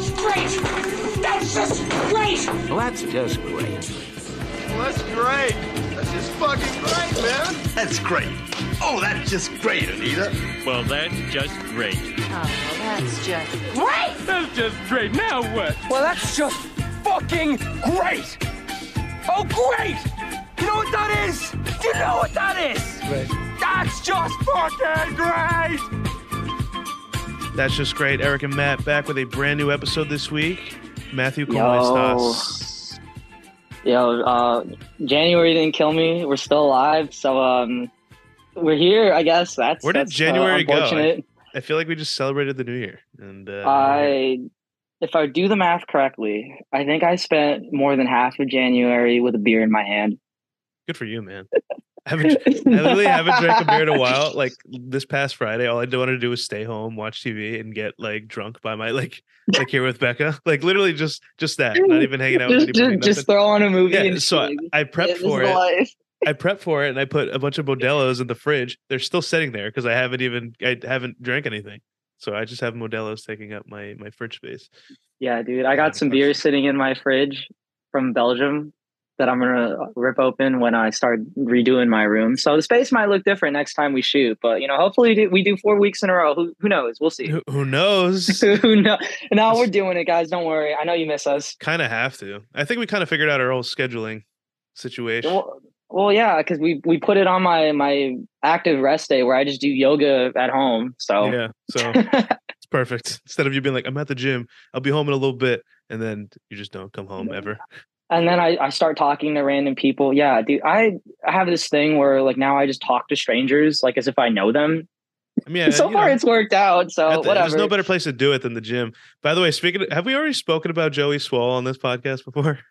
That's great! That's just great! Well, that's just great. Well, that's great. That's just fucking great, man. That's great. Oh, that's just great, Anita. Well, that's just great. Oh, that's just Great! That's just great. Now what? Well, that's just fucking great. Oh, great! You know what that is? You know what that is? Great. That's just fucking great. That's just great. Eric and Matt back with a brand new episode this week. Matthew, ¿cómo Yo. estás? Yo, uh, January didn't kill me. We're still alive, so um, we're here. I guess that's Where did that's, uh, January go? unfortunate. I feel like we just celebrated the new year. And uh, I, if I do the math correctly, I think I spent more than half of January with a beer in my hand. good for you, man. I haven't I literally haven't drank a beer in a while. Like this past Friday, all I wanted to do was stay home, watch TV, and get like drunk by my like like here with Becca. Like literally just just that. Not even hanging out with just, anybody. just, just throw on a movie Yeah, and so I. I prepped for it. life. I prepped for it and I put a bunch of Modelo's in the fridge. They're still sitting there because I haven't even I haven't drank anything. So I just have Modelo's taking up my my fridge space. Yeah, dude, I got some beer sitting in my fridge from Belgium that I'm gonna rip open when I start redoing my room. So the space might look different next time we shoot, but you know, hopefully we do- four weeks in a row. Who who knows? We'll see. Who, who knows? who know? No, we're doing it, guys. Don't worry. I know you miss us. kind of have to. I think we kind of figured out our whole scheduling situation. Well, well yeah, because we we put it on my my active rest day where I just do yoga at home. So Yeah, so it's perfect. Instead of you being like, I'm at the gym, I'll be home in a little bit, and then you just don't come home ever. And then I, I start talking to random people. Yeah, dude, I, I have this thing where like now I just talk to strangers like as if I know them. I mean, uh, so far know, it's worked out. So the- whatever. there's no better place to do it than the gym. By the way, speaking, of, have we already spoken about Joey Swoll on this podcast before?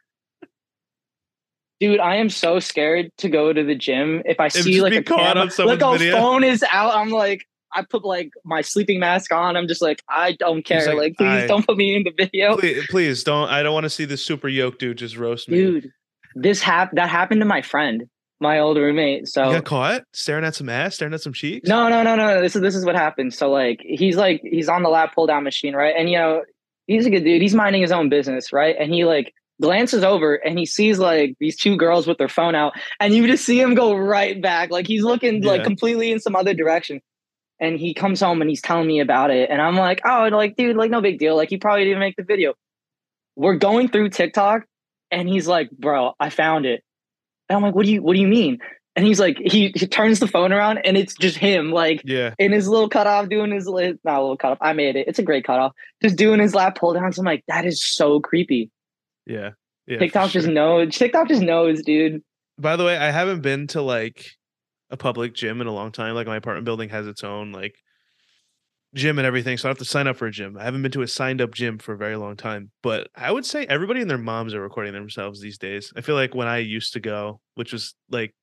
Dude, I am so scared to go to the gym. If I see like a caught camera, on like a video. phone is out, I'm like, I put like my sleeping mask on. I'm just like, I don't care. like, Like, please I- don't put me in the video, Please, please don't. I don't want to see this super yoked dude just roast me. dude. This hap that happened to my friend, my old roommate. you So got caught staring at some ass, staring at some cheeks. No, no, no, no. This is this is what happened. So like he's like he's on the lat pull down machine, right? And you know, he's a good dude. He's minding his own business, right? And he like glances over and he sees like these two girls with their phone out, and you just see him go right back. Like he's looking like completely in some other direction. And he comes home and he's telling me about it. And I'm like, oh, like, dude, like no big deal. Like he probably didn't make the video. We're going through TikTok and he's like, bro, I found it. And I'm like, what do you what do you mean? And he's like, he, he turns the phone around and it's just him, like Yeah, in his little cutoff, doing his not a little cutoff. I made it. It's a great cutoff. Just doing his lat pull downs. I'm like, that is so creepy. yeah, yeah. TikTok just sure. knows. TikTok just knows, dude. By the way, I haven't been to like a public gym in a long time. Like my apartment building has its own like gym and everything, so I have to sign up for a gym. I haven't been to a signed up gym for a very long time. But I would say everybody and their moms are recording themselves these days. I feel like when I used to go, which was like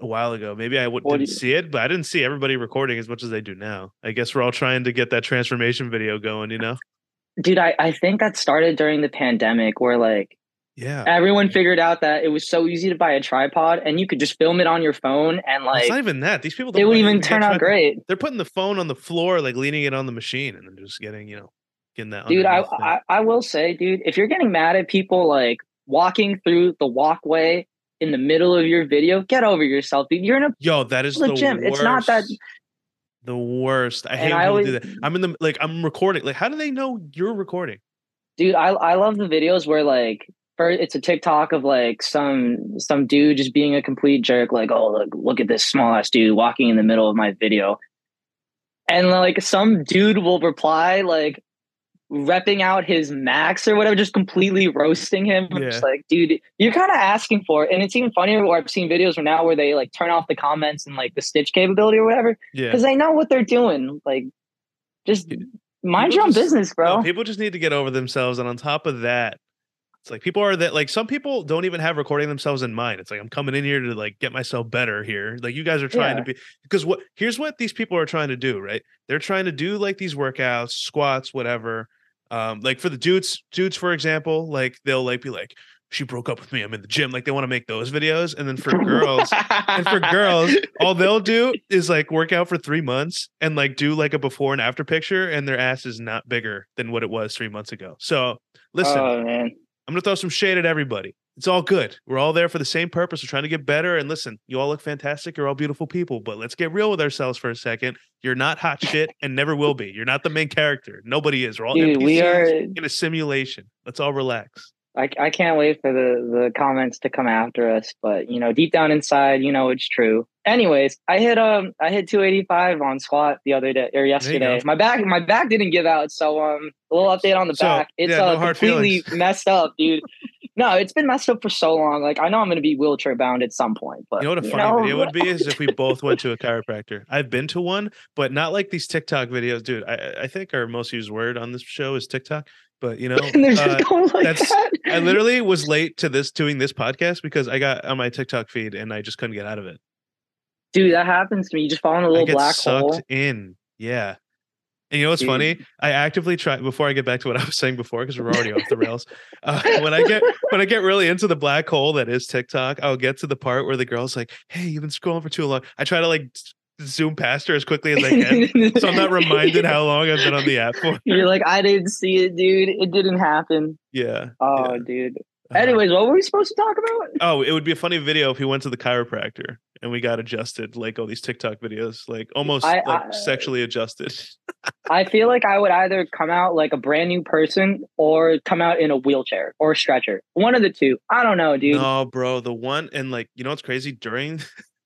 a while ago, maybe I would, didn't you- see it, but I didn't see everybody recording as much as they do now. I guess we're all trying to get that transformation video going, you know? Dude, I, I think that started during the pandemic where like Yeah. everyone figured out that it was so easy to buy a tripod and you could just film it on your phone and Well, it's like not even that. These people don't it would even turn out great. They're putting the phone on the floor, like leaning it on the machine, and then just getting, you know, getting that. Dude, I. I I will say, dude, if you're getting mad at people like walking through the walkway in the middle of your video, get over yourself, dude. You're in a Yo, that is the gym. worst. It's not that the worst. I hate when I always- do that. I'm in the like I'm recording. Like, how do they know you're recording? dude i i love the videos where like first it's a tiktok of like some some dude just being a complete jerk like oh look look at this small ass dude walking in the middle of my video. And like some dude will reply like repping out his max or whatever just completely roasting him. I'm just like dude you're kind of asking for it. And it's even funnier where i've seen videos where now where they like turn off the comments and like the stitch capability or whatever Yeah. because they know what they're doing. Like just mind People your own just- business bro. No, people just need to get over themselves, and on top of that, it's like people are that like some people don't even have recording themselves in mind. It's like I'm coming in here to like get myself better here. Like you guys are trying Yeah. to be because what here's what these people are trying to do, right? They're trying to do like these workouts, squats, whatever. Um, like for the dudes, dudes, for example, like they'll like be like, she broke up with me. I'm in the gym. Like they want to make those videos. And then for girls, and for girls, all they'll do is like work out for three months and like do like a before and after picture, and their ass is not bigger than what it was three months ago. So listen, oh I'm gonna throw some shade at everybody. It's all good. We're all there for the same purpose. We're trying to get better. And listen, you all look fantastic. You're all beautiful people. But let's get real with ourselves for a second. You're not hot shit and never will be. You're not the main character. Nobody is. We're all dude, we are. in a simulation. Let's all relax. I, I can't wait for the the comments to come after us, but you know, deep down inside, you know it's true. Anyways, I hit um I hit 285 on squat the other day or yesterday. My back my back didn't give out, so um a little update on the So, back. It's yeah, no uh, completely feelings. messed up, dude. no, it's been messed up for so long. Like I know I'm gonna be wheelchair bound at some point, but You know what a funny know, video would be is if we both went to a chiropractor. I've been to one, but not like these TikTok videos, dude. I, I think our most used word on this show is TikTok. But you know, and they're just uh, like that's- that. I literally was late to this doing this podcast because I got on my TikTok feed and I just couldn't get out of it. dude, that happens to me. You just fall in a little black sucked hole. in. Yeah. And you know what's Dude. funny? I actively try before I get back to what I was saying before because we're already off the rails. Uh, when I get when I get really into the black hole that is TikTok, I'll get to the part where the girl's like, "Hey, you've been scrolling for too long." I try to like zoom past her as quickly as I can, so I'm not reminded how long I've been on the app for. You're like, I didn't see it, dude. It didn't happen. Yeah. Oh, yeah. dude. Uh, Anyways, what were we supposed to talk about? oh, it would be a funny video if he went to the chiropractor and we got adjusted, like all these TikTok videos, like almost I- like I- sexually adjusted. I feel like I would either come out like a brand new person or come out in a wheelchair or a stretcher. One of the two. I don't know, dude. No, bro, the one and like you know what's crazy during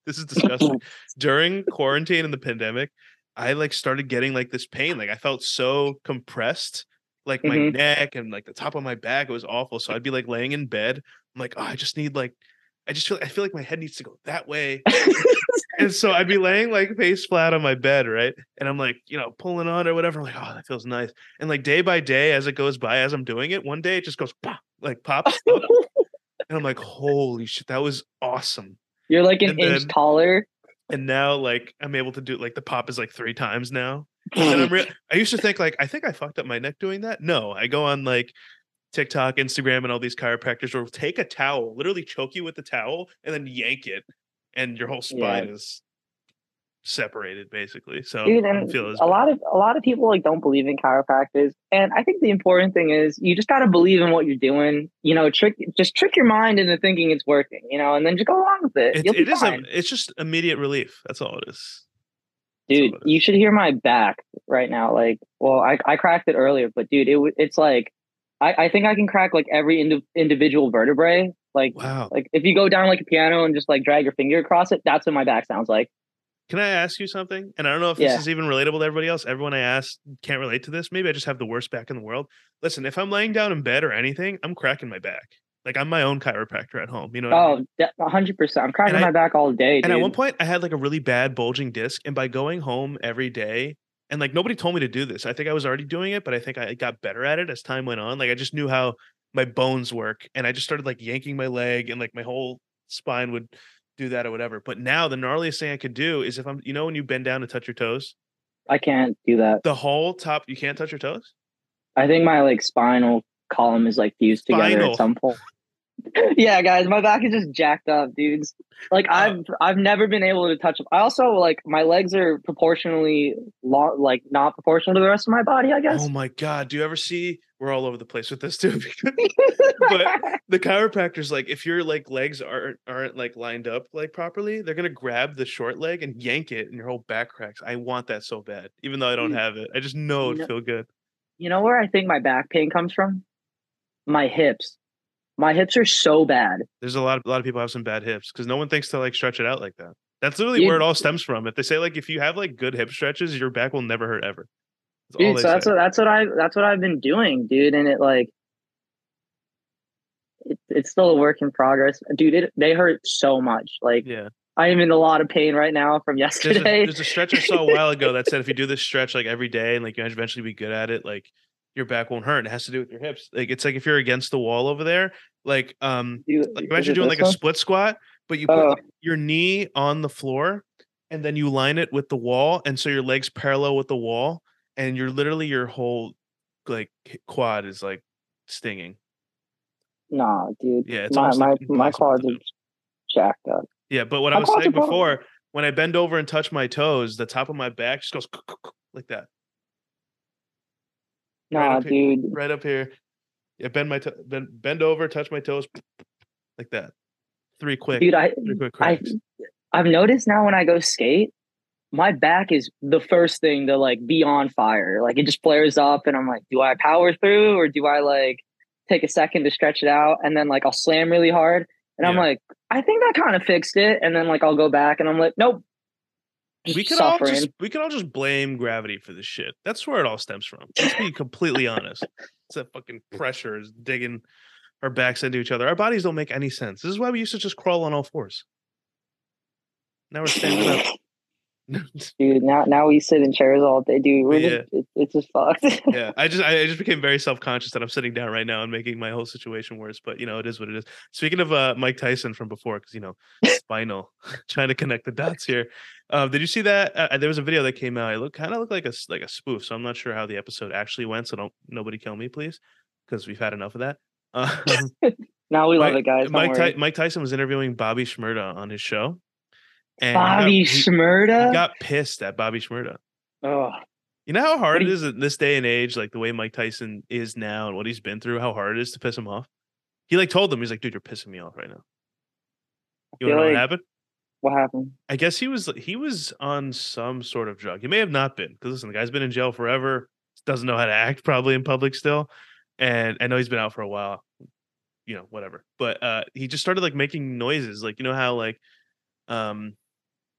this is disgusting. during quarantine and the pandemic, I like started getting like this pain. Like I felt so compressed, like my Mhm. neck and like the top of my back. It was awful. So I'd be like laying in bed. I'm like, oh, I just need like I just feel I feel like my head needs to go that way. and so I'd be laying like face flat on my bed, right? And I'm like, you know, pulling on or whatever. like, oh, that feels nice. And like day by day, as it goes by, as I'm doing it, one day it just goes pop, like pops. And I'm like, holy shit, that was awesome. You're like an And inch then- taller. And now like I'm able to do like the pop is like three times now. And I'm real I used to think like I think I fucked up my neck doing that. No, I go on like TikTok, Instagram, and all these chiropractors will take a towel, literally choke you with the towel, and then yank it, and your whole spine is separated basically. So Dude, and a bad. lot of a lot of people like don't believe in chiropractors. And I think the important thing is you just gotta believe in what you're doing. You know, trick just trick your mind into thinking it's working, you know, and then just go along with it. It, You'll be it is fine. a, it's just immediate relief. That's all it is. That's dude it is. you should hear my back right now like well i, I cracked it earlier but dude it, it's like I, I think i can crack like every indi- individual vertebrae like Wow. like if you go down like a piano and just like drag your finger across it that's what my back sounds like Can I ask you something? And I don't know if Yeah. this is even relatable to everybody else. Everyone I ask can't relate to this. Maybe I just have the worst back in the world. Listen, if I'm laying down in bed or anything, I'm cracking my back. Like I'm my own chiropractor at home. You know what I oh, mean? oh de- 100% i'm cracking And I- my back all day dude. And at one point, I had like a really bad bulging disc. And by going home every day, and like nobody told me to do this, I think I was already doing it, but I think I got better at it as time went on. Like I just knew how my bones work. And I just started like yanking my leg, and like my whole spine would do that or whatever. But now the gnarliest thing I could do is if I'm, you know, when you bend down to touch your toes, i can't do that the whole top, you can't touch your toes. i think my like spinal column is like fused together Spinal. at some point yeah guys my back is just jacked up dudes like i've i've never been able to touch i also like my legs are proportionally long like not proportional to the rest of my body i guess Oh my God. Do you ever see? We're all over the place with this too. but the chiropractor's like, if your like legs aren't aren't like lined up like properly, they're gonna grab the short leg and yank it, and your whole back cracks. I want that so bad, even though I don't mm. have it. I just know You it'd know- feel good. you know where i think my back pain comes from my hips my hips are so bad There's a lot of a lot of people have some bad hips because no one thinks to like stretch it out like that. That's literally where it all stems from. If they say like if you have like good hip stretches, your back will never hurt ever. That's all dude so that's say. what that's what i that's what i've been doing dude and it like it, it's still a work in progress dude it, they hurt so much like yeah. i am in a lot of pain right now from There's a, yesterday there's a stretch I saw a while ago that said if you do this stretch like every day and like you eventually be good at it, like your back won't hurt. It has to do with your hips. Like it's like if you're against the wall over there, like um Dude, like imagine doing like a split squat, but you put Oh. your knee on the floor and then you line it with the wall, and so your legs parallel with the wall, and you're literally your whole like quad is like stinging. Nah, dude. Yeah, it's my my like my quads are jacked up. Yeah, but what My I was saying before, when I bend over and touch my toes, the top of my back just goes like that, Right Nah, up here. dude. right up here. Yeah, bend my to- bend bend over, touch my toes, like that. Three quick, Dude, I, quick I I've noticed now when I go skate, my back is the first thing to like be on fire. Like it just flares up and I'm like, do I power through or do I like take a second to stretch it out and then like I'll slam really hard and I'm like, I think that kind of fixed it and then like I'll go back and I'm like, nope. We could all just we could all just blame gravity for this shit. That's where it all stems from. Let's be completely honest. It's that fucking pressure is digging our backs into each other. Our bodies don't make any sense. This is why we used to just crawl on all fours. Now we're standing up. Dude, now now we sit in chairs all day, dude. We're Yeah. just, it, it's just fucked. yeah, I just I I just became very self conscious that I'm sitting down right now and making my whole situation worse. But you know, it is what it is. Speaking of uh, Mike Tyson from before, because you know, spinal, trying to connect the dots here. Um, did you see that? Uh, there was a video that came out. It looked kind of looked like a like a spoof. So I'm not sure how the episode actually went. So don't nobody kill me, please, because we've had enough of that. Um, now we love Mike, it, guys. Don't Mike. Ty- Mike Tyson was interviewing Bobby Shmurda on his show, and Bobby Shmurda. he got pissed at Bobby Shmurda. oh, You know how hard it in this day and age, like the way Mike Tyson is now and what he's been through, how hard it is to piss him off. He like told him, he's like, dude, you're pissing me off right now. You wanna know what happened? What happened? I guess he was he was on some sort of drug. He may have not been, because listen, the guy's been in jail forever, doesn't know how to act probably in public still. And I know he's been out for a while, you know, whatever. But uh he just started like making noises, like you know how like um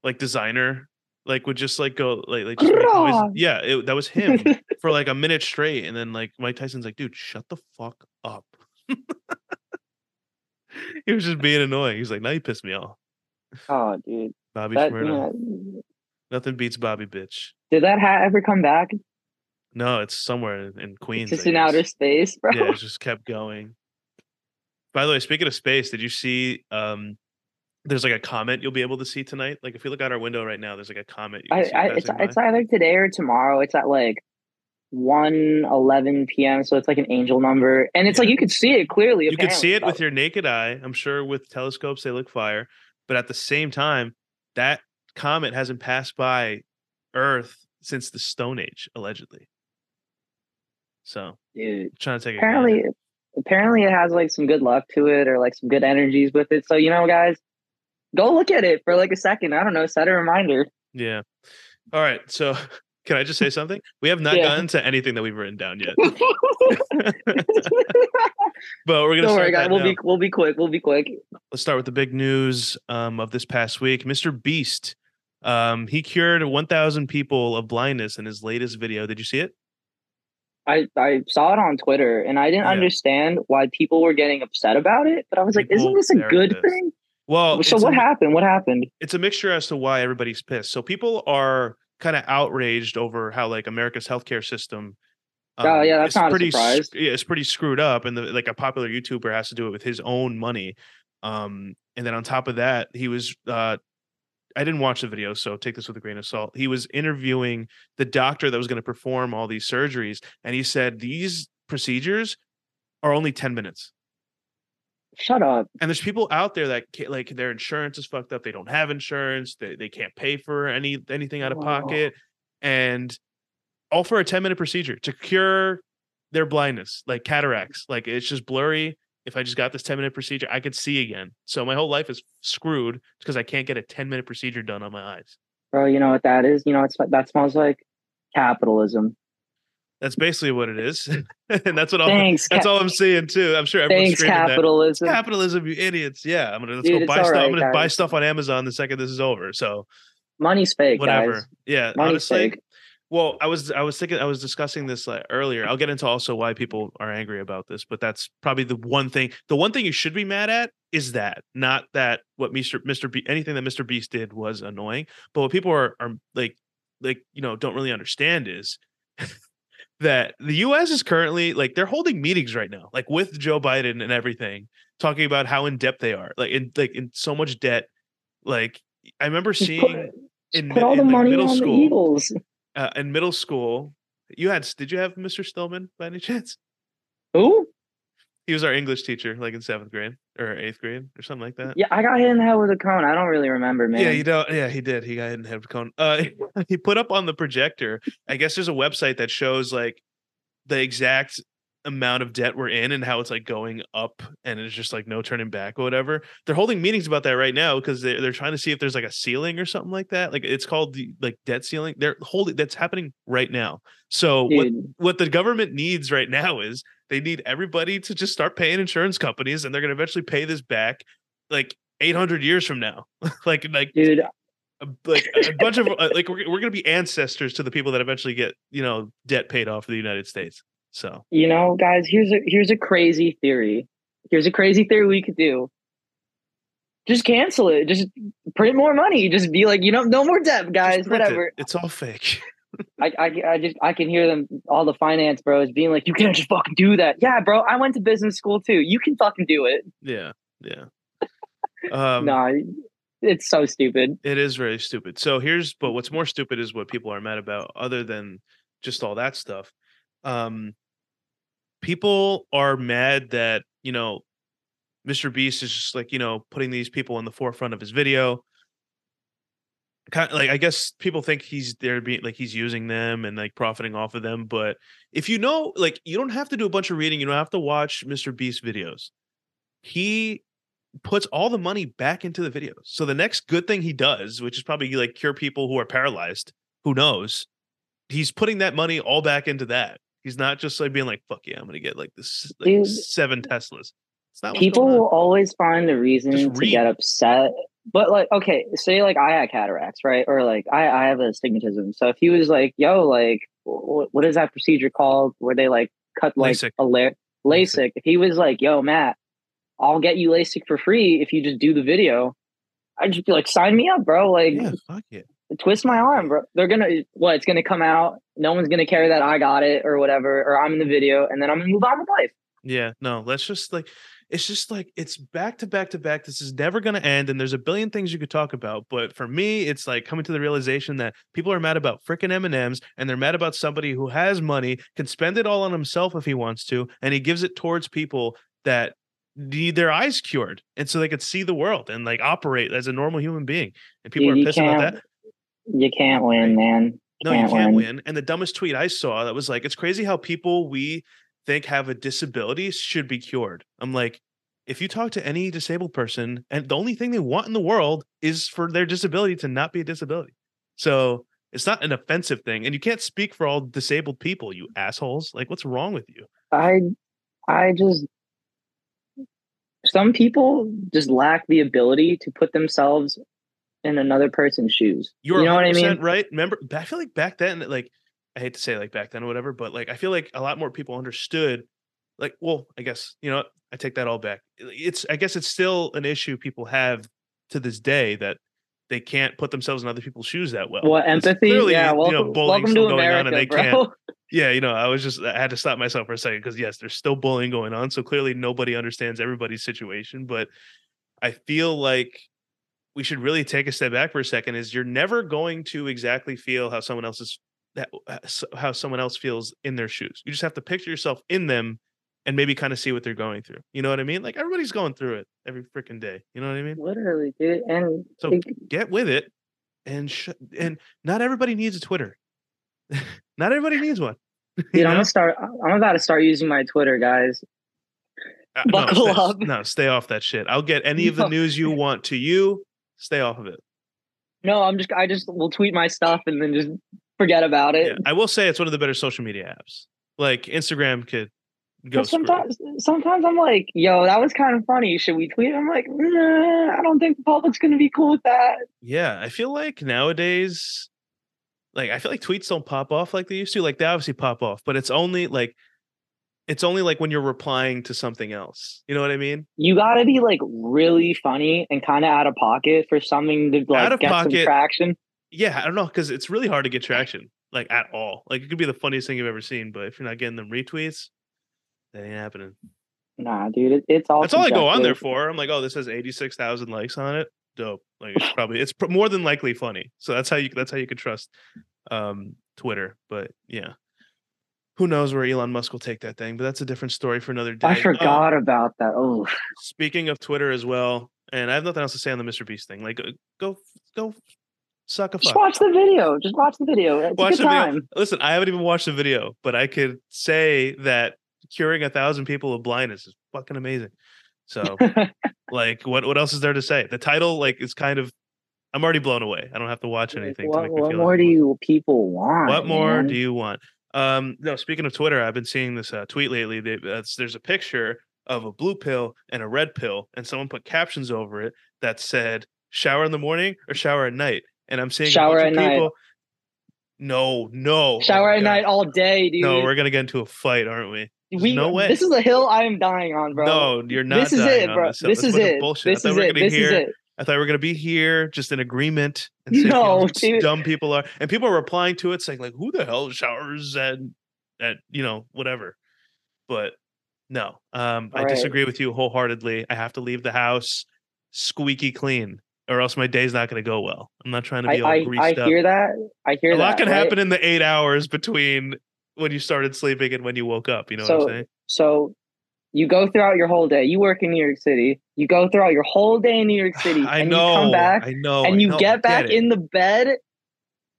like Desiigner like would just like go like like just. Yeah, it, that was him for like a minute straight, and then like Mike Tyson's like, dude, shut the fuck up. he was just being annoying. He's like, now you pissed me off. Oh, dude. Bobby That, yeah. Nothing beats Bobby bitch. Did that hat ever come back? No, it's somewhere in, Queens. Just I in outer space, bro. Yeah, it just kept going. By the way, speaking of space, did you see um there's like a comet you'll be able to see tonight? Like if you look out our window right now, there's like a comet you I, see I, it's it's either today or tomorrow. It's at like 1 11 p.m. So it's like an angel number, and it's like you could see it clearly. you could see it with your naked eye. I'm sure with telescopes they look fire, but at the same time, that comet hasn't passed by Earth since the Stone Age, allegedly. So Dude, trying to take apparently, apparently it has like some good luck to it or like some good energies with it. So you know, guys, go look at it for like a second. I don't know, set a reminder. Yeah. All right. So can I just say something? We have not Yeah. gotten to anything that we've written down yet. but we're gonna Don't start worry, guys. We'll now. be we'll be quick. We'll be quick. Let's start with the big news um, of this past week. Mr. Beast, um, he cured 1,000 people of blindness in his latest video. Did you see it? I I saw it on Twitter and I didn't Yeah. understand why people were getting upset about it. But I was like, People isn't this a good thing? Well, so what a, happened? What happened? it's a mixture as to why everybody's pissed. So people are kind of outraged over how like America's healthcare system. Oh, yeah, that's is not pretty yeah, it's pretty screwed up, and the, like a popular YouTuber has to do it with his own money. Um, and then on top of that, he was uh, I didn't watch the video, so take this with a grain of salt. He was interviewing the doctor that was going to perform all these surgeries, and he said these procedures are only ten minutes. Shut up. And there's people out there that can't, like their insurance is fucked up. They don't have insurance. They they can't pay for any anything out of Wow. pocket, and all for a 10 minute procedure to cure their blindness, like cataracts. Like it's just blurry. If I just got this 10 minute procedure, I could see again. So my whole life is screwed because I can't get a 10 minute procedure done on my eyes. Bro, you know what that is? You know, it's that smells like capitalism. That's basically what it is, and that's what all Thanks, that's all I'm seeing too. I'm sure everyone's Thanks, screaming that. capitalism. Capitalism, you idiots! Yeah, I'm gonna let's Dude, go buy stuff. I'm gonna buy stuff on Amazon the second this is over. So Money's fake, whatever. guys. Yeah, Money's honestly. fake. Well, I was I was thinking I was discussing this uh, earlier. I'll get into also why people are angry about this, but that's probably the one thing. The one thing you should be mad at is that, not that what Mr. Mr. Anything that Mr. Beast did was annoying, but what people are are like like you know don't really understand is that the U.S. is currently like they're holding meetings right now, like with Joe Biden and everything, talking about how in depth they are, like in like in so much debt. Like I remember seeing put, in, put mi- all the in, like, middle school uh, in middle school, you had did you have Mr. Stillman by any chance? Who? He was our English teacher, like in seventh grade or eighth grade or something like that. Yeah, I got hit in the head with a cone. I don't really remember, man. Yeah, you know, yeah, he did. He got hit in the head with a cone. Uh, he put up on the projector. I guess there's a website that shows like the exact amount of debt we're in and how it's like going up and it's just like no turning back or whatever. They're holding meetings about that right now because they're, they're trying to see if there's like a ceiling or something like that. Like it's called the like debt ceiling. They're holding that's happening right now. So what what the government needs right now is they need everybody to just start paying insurance companies and they're going to eventually pay this back like 800 years from now. like like Dude, a, like a bunch of uh, like we're, we're going to be ancestors to the people that eventually get, you know, debt paid off of the United States. So, you know, guys, here's a here's a crazy theory. Here's a crazy theory we could do. Just cancel it. Just print more money. Just be like, you know, no more debt, guys. print it. Whatever. It's all fake. I, I I just I can hear them all the finance bros being like, you can't just fucking do that. Yeah, bro. I went to business school too. You can fucking do it. Yeah. Yeah. Um nah, it's so stupid. It is very stupid. So here's but what's more stupid is what people are mad about other than just all that stuff. Um people are mad that, you know, Mr. Beast is just like, you know, putting these people in the forefront of his video. Kind of like I guess people think he's there being like he's using them and like profiting off of them, but if you know like you don't have to do a bunch of reading, you don't have to watch Mr. Beast videos. He puts all the money back into the videos. So the next good thing he does, which is probably like cure people who are paralyzed, who knows, he's putting that money all back into that. He's not just like being like, "Fuck yeah, I'm gonna get like this like Dude, seven Teslas." It's not People will always find a reason to get upset. But like, okay, say like I had cataracts, right? Or like I, I have a astigmatism. So if he was like, yo, like what, what is that procedure called where they like cut like LASIK. a layer LASIK. If he was like, yo, Matt, I'll get you LASIK for free if you just do the video. I'd just be like, sign me up, bro. Like Yeah, fuck it. twist my arm, bro. They're gonna what? It's gonna come out. No one's gonna care that I got it or whatever, or I'm in the video, and then I'm gonna move on with life. Yeah, no, let's just like it's just like it's back to back to back. This is never going to end, and there's a billion things you could talk about. But for me, it's like coming to the realization that people are mad about freaking M and M's, and they're mad about somebody who has money, can spend it all on himself if he wants to, and he gives it towards people that need their eyes cured, and so they could see the world and like operate as a normal human being. And people Dude, are pissed about that. You can't win, man. No, you can't win. And the dumbest tweet I saw that was like, it's crazy how people we think have a disability should be cured. I'm like, if you talk to any disabled person, and the only thing they want in the world is for their disability to not be a disability. So it's not an offensive thing. And you can't speak for all disabled people, you assholes. Like, what's wrong with you? I I just some people just lack the ability to put themselves in another person's shoes. You're you know what I 100% mean? right. Remember, I feel like back then, like, I hate to say like back then or whatever, but like, I feel like a lot more people understood. Like, well, I guess, you know. I take that all back. It's, I guess it's still an issue people have to this day that they can't put themselves in other people's shoes that well. What empathy? clearly, yeah, you know, welcome, bullying's still going on and they bro. can't- yeah, you know, I was just, I had to stop myself for a second because yes, there's still bullying going on. So clearly nobody understands everybody's situation. But I feel like we should really take a step back for a second is you're never going to exactly feel how someone else is that uh, how someone else feels in their shoes. You just have to picture yourself in them and maybe kind of see what they're going through. You know what I mean? Like everybody's going through it every freaking day. You know what I mean? Literally, dude. And So it- get with it and sh- and not everybody needs a Twitter. not everybody needs one. dude, You I'm gonna start. I'm about to start using my Twitter, guys. Uh, Buckle no, stay, up. No, stay off that shit. I'll get any of the news you want to you. Stay off of it. No, I'm just. I just will tweet my stuff and then just forget about it. Yeah, I will say it's one of the better social media apps. Like Instagram could go. But screw sometimes, sometimes I'm like, "Yo, that was kind of funny. Should we tweet?" I'm like, nah, "I don't think the public's gonna be cool with that." Yeah, I feel like nowadays, like I feel like tweets don't pop off like they used to. Like they obviously pop off, but it's only like it's only like when you're replying to something else. You know what I mean? You got to be like really funny and kind of out of pocket for something to like Out of get some traction. Yeah, I don't know because it's really hard to get traction like at all. Like it could be the funniest thing you've ever seen, but if you're not getting them retweets, that ain't happening. Nah, dude, it, it's all. That's all I go on there for. I'm like, oh, this has 86,000 likes on it. Dope. Like it's probably it's pr- more than likely funny. So that's how you that's how you can trust um Twitter. But yeah. who knows where Elon Musk will take that thing, but that's a different story for another day. I Um, forgot about that. Oh, speaking of Twitter as well, and I have nothing else to say on the Mr. Beast thing. Like, uh, go, go, suck a just watch the video. Just watch the video. It's Watch a the good video. time. Listen, I haven't even watched the video, but I could say that curing a thousand people of blindness is fucking amazing. So, like, what what else is there to say? The title, like, is kind of. I'm already blown away. I don't have to watch anything. to what make me what feel more do you people want? What more man? do you want? Um, no, speaking of Twitter, I've been seeing this uh, tweet lately. That, that's, there's a picture of a blue pill and a red pill, and someone put captions over it that said "shower in the morning" or "shower at night." And I'm seeing Shower a bunch at of night. people. No, no. oh Shower my at God. night all day, dude. No, we're gonna get into a fight, aren't we? There's we, no way. This is a hill I am dying on, bro. No, you're not. this is it, bro. This. This is a bunch of it. Bullshit. This I thought is we it. gonna This hear. it. I thought we were gonna be here just in agreement and No, dumb people are, and people are replying to it saying like, "Who the hell showers at at you know whatever?" But no, um, I right. disagree with you wholeheartedly. I have to leave the house squeaky clean, or else my day's not going to go well. I'm not trying to I, be all I, greased I up. hear that. I hear that. A lot that. can right? happen in the eight hours between when you started sleeping and when you woke up. You know what I'm So- saying? So you go throughout your whole day. You work in New York City. You go throughout your whole day in New York City, I and know. you come back I know. and you know, get back it. in the bed,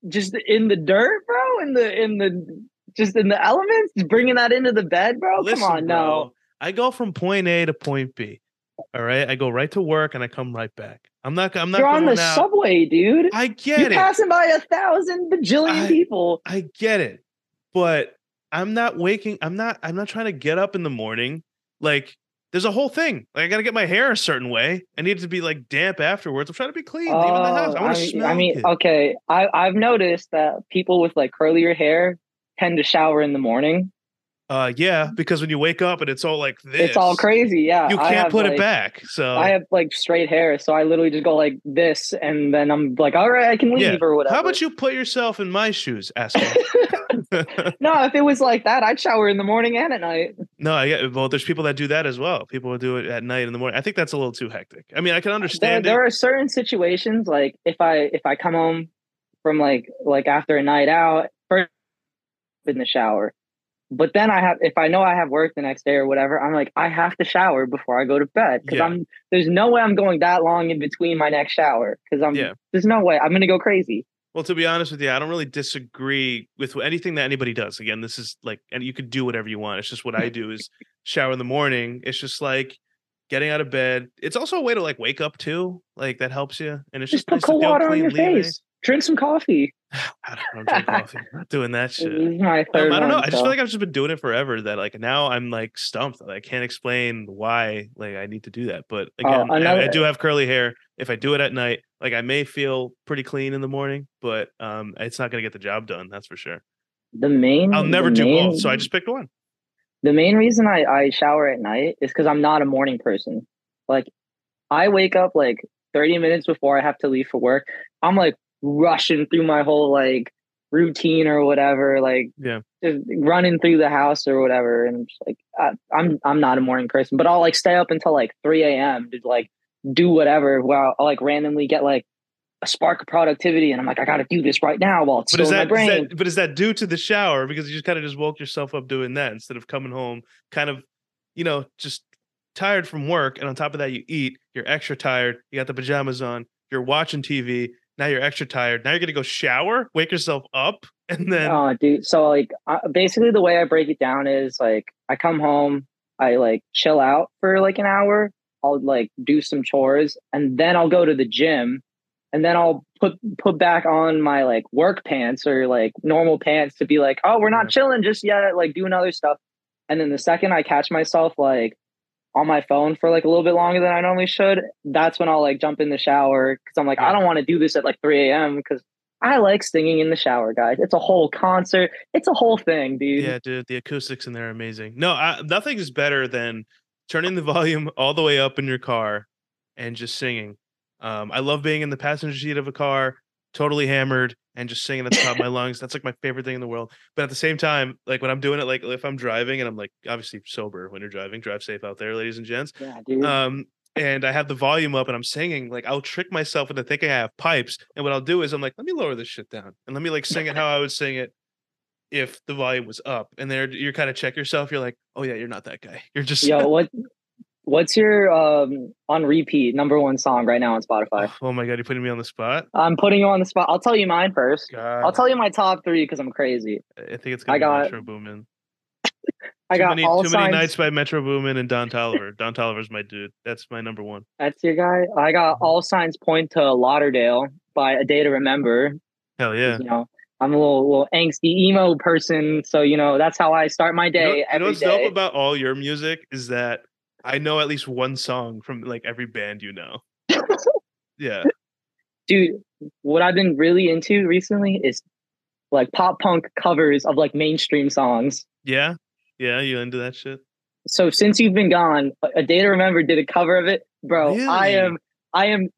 just in the dirt, bro. In the in the just in the elements, bringing that into the bed, bro. Listen, come on, bro, no. I go from point A to point B. All right, I go right to work and I come right back. I'm not. I'm not You're on the out. subway, dude. I get You're it. passing by a thousand bajillion I- people. I get it. But I'm not waking. I'm not. I'm not trying to get up in the morning. Like there's a whole thing. Like I got to get my hair a certain way. I need it to be like damp afterwards. I'm trying to be clean, leaving the house. I Oh, want to mean- smell. I mean, good. okay. I I've noticed that people with like curlier hair tend to shower in the morning. Uh, yeah, because when you wake up and it's all like this, It's all crazy. Yeah, You can't put it back. So I have like straight hair, so I literally just go like this, and then I'm like, all right, I can leave Yeah. or whatever. How about you put yourself in my shoes, asshole? No, if it was like that, I'd shower in the morning and at night. no, I get well. There's people that do that as well. People will do it at night in the morning. I think that's a little too hectic. I mean, I can understand there it. are certain situations like if I if I come home from like like after a night out, first in the shower. But then I have if I know I have work the next day or whatever, I'm like I have to shower before I go to bed because Yeah. I'm there's no way I'm going that long in between my next shower because I'm Yeah. there's no way I'm gonna go crazy. Well, to be honest with you, I don't really disagree with anything that anybody does. Again, this is like, and you could do whatever you want. It's just what I do is shower in the morning. It's just like getting out of bed. It's also a way to like wake up too. Like that helps you. And it's Just just, nice put to cold water on your leaving. Eh? face. Drink some coffee. I don't know, drink coffee. I'm not doing that shit. Um, I don't know. one, I just so- feel like I've just been doing it forever. That like now I'm like stumped. I can't explain why like I need to do that. But Oh, again, I, I do have curly hair. If I do it at night, like I may feel pretty clean in the morning, but um, it's not gonna get the job done. That's for sure. the main I'll never do main, both, so I just picked one. the main reason I, I shower at night is because I'm not a morning person. Like I wake up like 30 minutes before I have to leave for work. I'm like rushing through my whole like routine or whatever, like Yeah. just running through the house or whatever. And like I, I'm I'm not a morning person, but I'll like stay up until like 3 a.m. to like do whatever while I'll like randomly get like a spark of productivity and I'm like, I gotta do this right now while it's But still is in my that, is brain. that but is that due to the shower because you just kind of just woke yourself up doing that instead of coming home kind of you know just tired from work and on top of that you eat you're extra tired you got the pajamas on you're watching TV now you're extra tired now you're gonna go shower wake yourself up and then Oh, dude. So like, uh, basically, the way I break it down is like, I come home, I like chill out for like an hour. I'll like do some chores, and then I'll go to the gym, and then I'll put put back on my like work pants or like normal pants to be like, oh, we're not Yeah. chilling just yet. Like doing other stuff, and then the second I catch myself like on my phone for like a little bit longer than I normally should, that's when I'll like jump in the shower because I'm like, I don't want to do this at like 3 a.m. because I like singing in the shower, guys. It's a whole concert. It's a whole thing, dude. yeah dude the acoustics in there are amazing no I, nothing is better than turning the volume all the way up in your car and just singing um i love being in the passenger seat of a car totally hammered and just singing at the top of my lungs that's like my favorite thing in the world but at the same time like when i'm doing it like if i'm driving and i'm like obviously sober when you're driving drive safe out there ladies and gents Yeah, dude. um and I have the volume up and I'm singing, like I'll trick myself into thinking I have pipes. And what I'll do is I'm like, let me lower this shit down and let me like sing it how I would sing it if the volume was up, and there you're kind of check yourself. You're like, oh yeah, you're not that guy. You're just Yo, what what's your um on repeat number one song right now on Spotify? oh my god, you're putting me on the spot. I'm putting you on the spot. I'll tell you mine first. God, I'll tell you my top three because I'm crazy. I think it's I gonna be got- Metro Boomin. I Too got many, all too signs. many nights by Metro Boomin and Don Toliver. Don Toliver's my dude. That's my number one. That's your guy. I got all signs point to Lauderdale by A Day to Remember. Hell yeah. You know, I'm a little little angsty emo person, so you know that's how I start my You know, day you know what's day. dope about all your music is that I know at least one song from like every band you know. yeah. Dude, what I've been really into recently is like pop punk covers of like mainstream songs. Yeah. Yeah. You into that shit? So since you've been gone, A- Day to Remember did a cover of it, bro. I am I am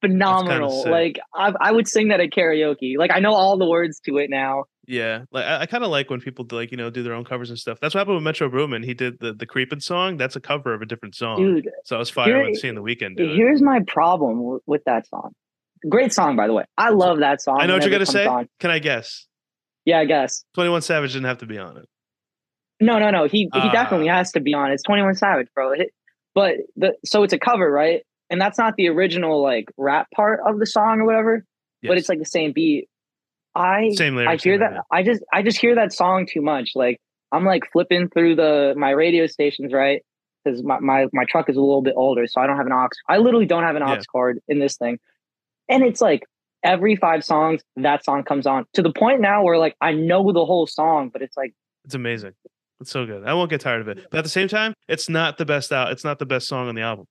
phenomenal. Like I I would sing that at karaoke. Like I know all the words to it now. Yeah. Like I, I kind of like when people do, like, you know, do their own covers and stuff. That's what happened with Metro Boomin. He did the the creeping song. That's a cover of a different song. Dude, so I was fire when seeing the Weeknd do it. here's my problem w- with that song. Great song, by the way. I love that song. I know what you're gonna say. on. Can I guess? Yeah, I guess. Twenty One Savage didn't have to be on it. No, no, no. He he Ah. definitely has to be on. It. It's Twenty One Savage, bro. It- but the so it's a cover, right? And that's not the original like rap part of the song or whatever. But it's like the same beat. I Same I hear same that. I just I just hear that song too much. Like I'm like flipping through the my radio stations, right? Because my, my my truck is a little bit older, so I don't have an aux. I literally don't have an aux Yeah. cord in this thing, and it's like every five songs that song comes on to the point now where like I know the whole song, but it's like It's amazing. It's so good. I won't get tired of it. But at the same time, it's not the best out. It's not the best song on the album.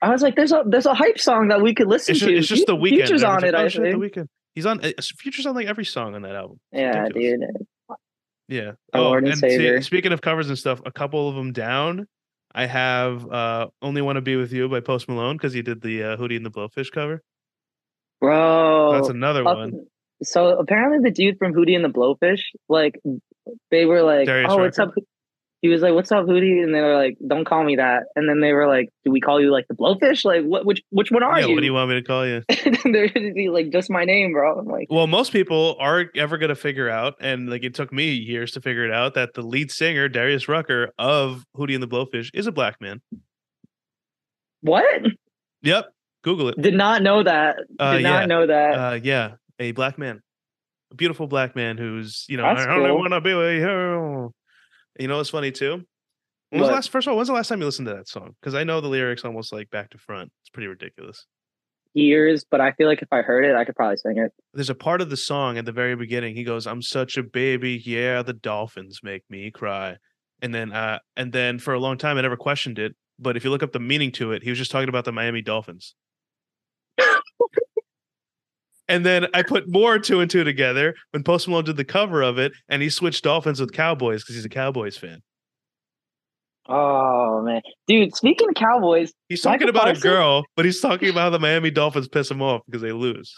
I was like, there's a there's a hype song that we could listen It's just, to. it's just the Weeknd. Future's on it. I shit, the Weeknd. He's on. uh, Future's on like every song on that album. It's Yeah, ridiculous. dude. Yeah. Oh, Lord and see, speaking of covers and stuff, a couple of them down. I have uh "Only Want to Be with You" by Post Malone because he did the uh, Hootie and the Blowfish cover. Bro, That's another one. So apparently, the dude from Hootie and the Blowfish, like, they were like, Darius "Oh, what's Rucker? up?" He was like, "What's up, Hootie?" And they were like, "Don't call me that." And then they were like, "Do we call you like the Blowfish? Like, what? Which which one are Yeah. you?" What do you want me to call you? and they're gonna be like, "Just my name, bro." I'm like, Well, most people aren't ever going to figure out, and like it took me years to figure it out, that the lead singer Darius Rucker of Hootie and the Blowfish is a black man. "What?" Yep, Google it. Did not know that. Did Uh, not yeah. know that. Uh, yeah, a black man, a beautiful black man who's you know That's I only cool. want to be with you. You know what's funny too? When was the last? First of all, when's the last time you listened to that song? Because I know the lyrics almost like back to front. It's pretty ridiculous. Years, but I feel like if I heard it, I could probably sing it. There's a part of the song at the very beginning. He goes, "I'm such a baby, yeah. The dolphins make me cry." And then, uh, and then for a long time, I never questioned it. But if you look up the meaning to it, he was just talking about the Miami Dolphins. And then I put more two and two together when Post Malone did the cover of it, and he switched Dolphins with Cowboys because he's a Cowboys fan. Oh man, dude! Speaking of Cowboys, He's talking Micah about Parsons? a girl, but he's talking about how the Miami Dolphins piss him off because they lose.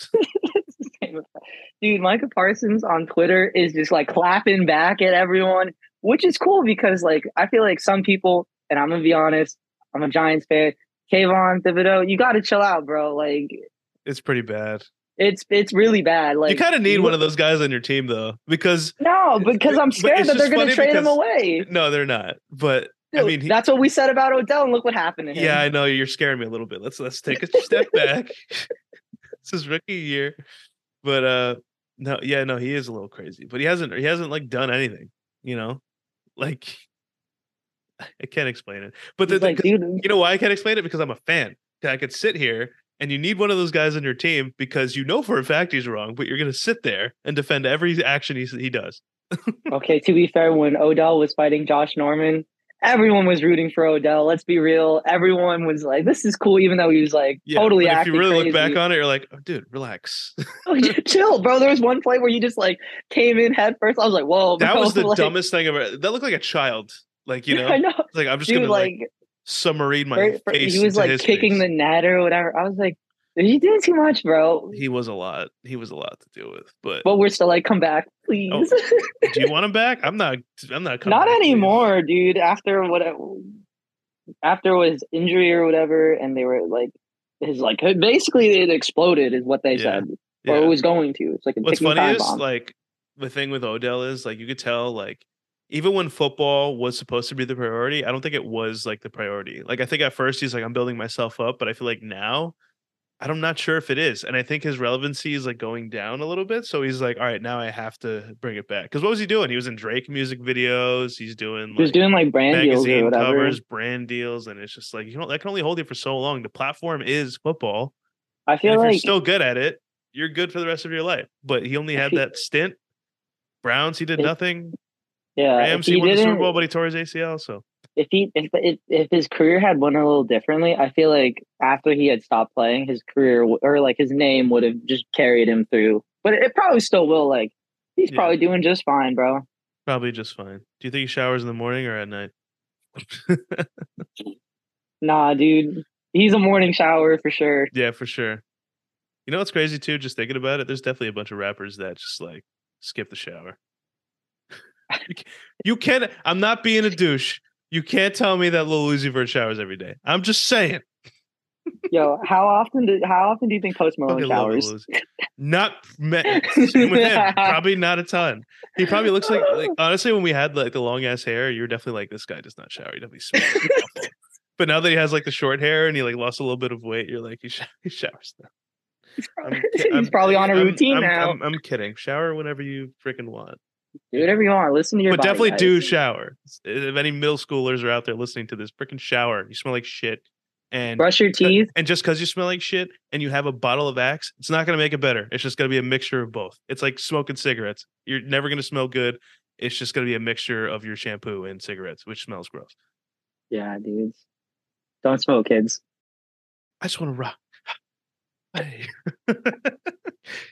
dude, Micah Parsons on Twitter is just like clapping back at everyone, which is cool because like I feel like some people, and I'm gonna be honest, I'm a Giants fan. Kayvon Thibodeaux, you got to chill out, bro. Like it's pretty bad. It's it's really bad. Like you kind of need one of those guys on your team though, because No, because I'm scared that they're gonna funny trade him away. no, they're not. But I mean, he- that's what we said about Odell, and look what happened to him. yeah, I know you're scaring me a little bit. Let's let's take a step back. this is rookie year, but uh, no, yeah, no, he is a little crazy, but he hasn't he hasn't like done anything, you know, like I can't explain it. But the, the- like, you know why I can't explain it? Because I'm a fan. I could sit here and you need one of those guys on your team because you know for a fact he's wrong, but you're going to sit there and defend every action he, he does. Okay, to be fair, when Odell was fighting Josh Norman, everyone was rooting for Odell. Let's be real. Everyone was like, "This is cool," even though he was like Yeah, totally if you really look back on it, you're like, oh, dude, relax. Oh, chill, bro. There was one play where you just like came in head first. I was like, "Whoa!" that was the like, dumbest thing ever. That looked like a child. Like, you know, I know, like, I'm just dude. going to like, Like, submarine my for- face. he was like kicking face. the net or whatever. I was like, "You did too much, bro." He was a lot. He was a lot to deal with. But But we're still like, "Come back, oh, please." Oh, do you want him back? I'm not. I'm not. coming Not back, please. anymore, dude. After what? After his injury or whatever, and they were like, his like basically it exploded, is what they Yeah, said, or Yeah. it was going to. It's like a What's funny is bomb. like the thing with Odell is like you could tell like even when football was supposed to be the priority, I don't think it was like the priority. Like I think at first he's like I'm building myself up, but I feel like now I'm not sure if it is. And I think his relevancy is like going down a little bit. So he's like, all right, now I have to bring it back. Because what was he doing? He was in Drake music videos. He's doing He was like, doing like brand magazine covers, brand deals, and it's just like you know that can only hold you for so long. The platform is football. I feel if you're like still good at it, you're good for the rest of your life. But he only had that stint. Browns, he did nothing. Yeah, he, won the Super Bowl, but he tore his ACL. So if he if, if if his career had went a little differently, I feel like after he had stopped playing, his career or like his name would have just carried him through. But it probably still will. Like he's Yeah. probably doing just fine, bro. probably just fine. Do you think he showers in the morning or at night? Nah, dude, he's a morning shower for sure. yeah, for sure. You know what's crazy too? Just thinking about it, there's definitely a bunch of rappers that just like skip the shower. you can't. I'm not being a douche. You can't tell me that Lil Uzi Vert showers every day. I'm just saying. Yo, how often do how often do you think Post Malone Fucking love Lil showers? Not me- same with him. Probably not a ton. He probably looks like like honestly when we had like the long ass hair, you were definitely like this guy does not shower. He definitely smells. awful." but now that he has like the short hair and he like lost a little bit of weight, you're like he, sh- he showers now. I'm ki- He's I'm- probably on a I'm- routine I'm, now. I'm, I'm kidding. Shower whenever you freaking want, do whatever you want. Listen to your but body, definitely guys. do shower. Uh, if any middle schoolers are out there listening to this, freaking shower. You smell like shit, and Brush your uh, teeth. and just because you smell like shit and you have a bottle of Axe, it's not going to make it better. It's just going to be a mixture of both. It's like smoking cigarettes. You're never going to smell good. It's just going to be a mixture of your shampoo and cigarettes, which smells gross. Yeah, dudes. Don't smoke, kids. I just want to rock. Hey.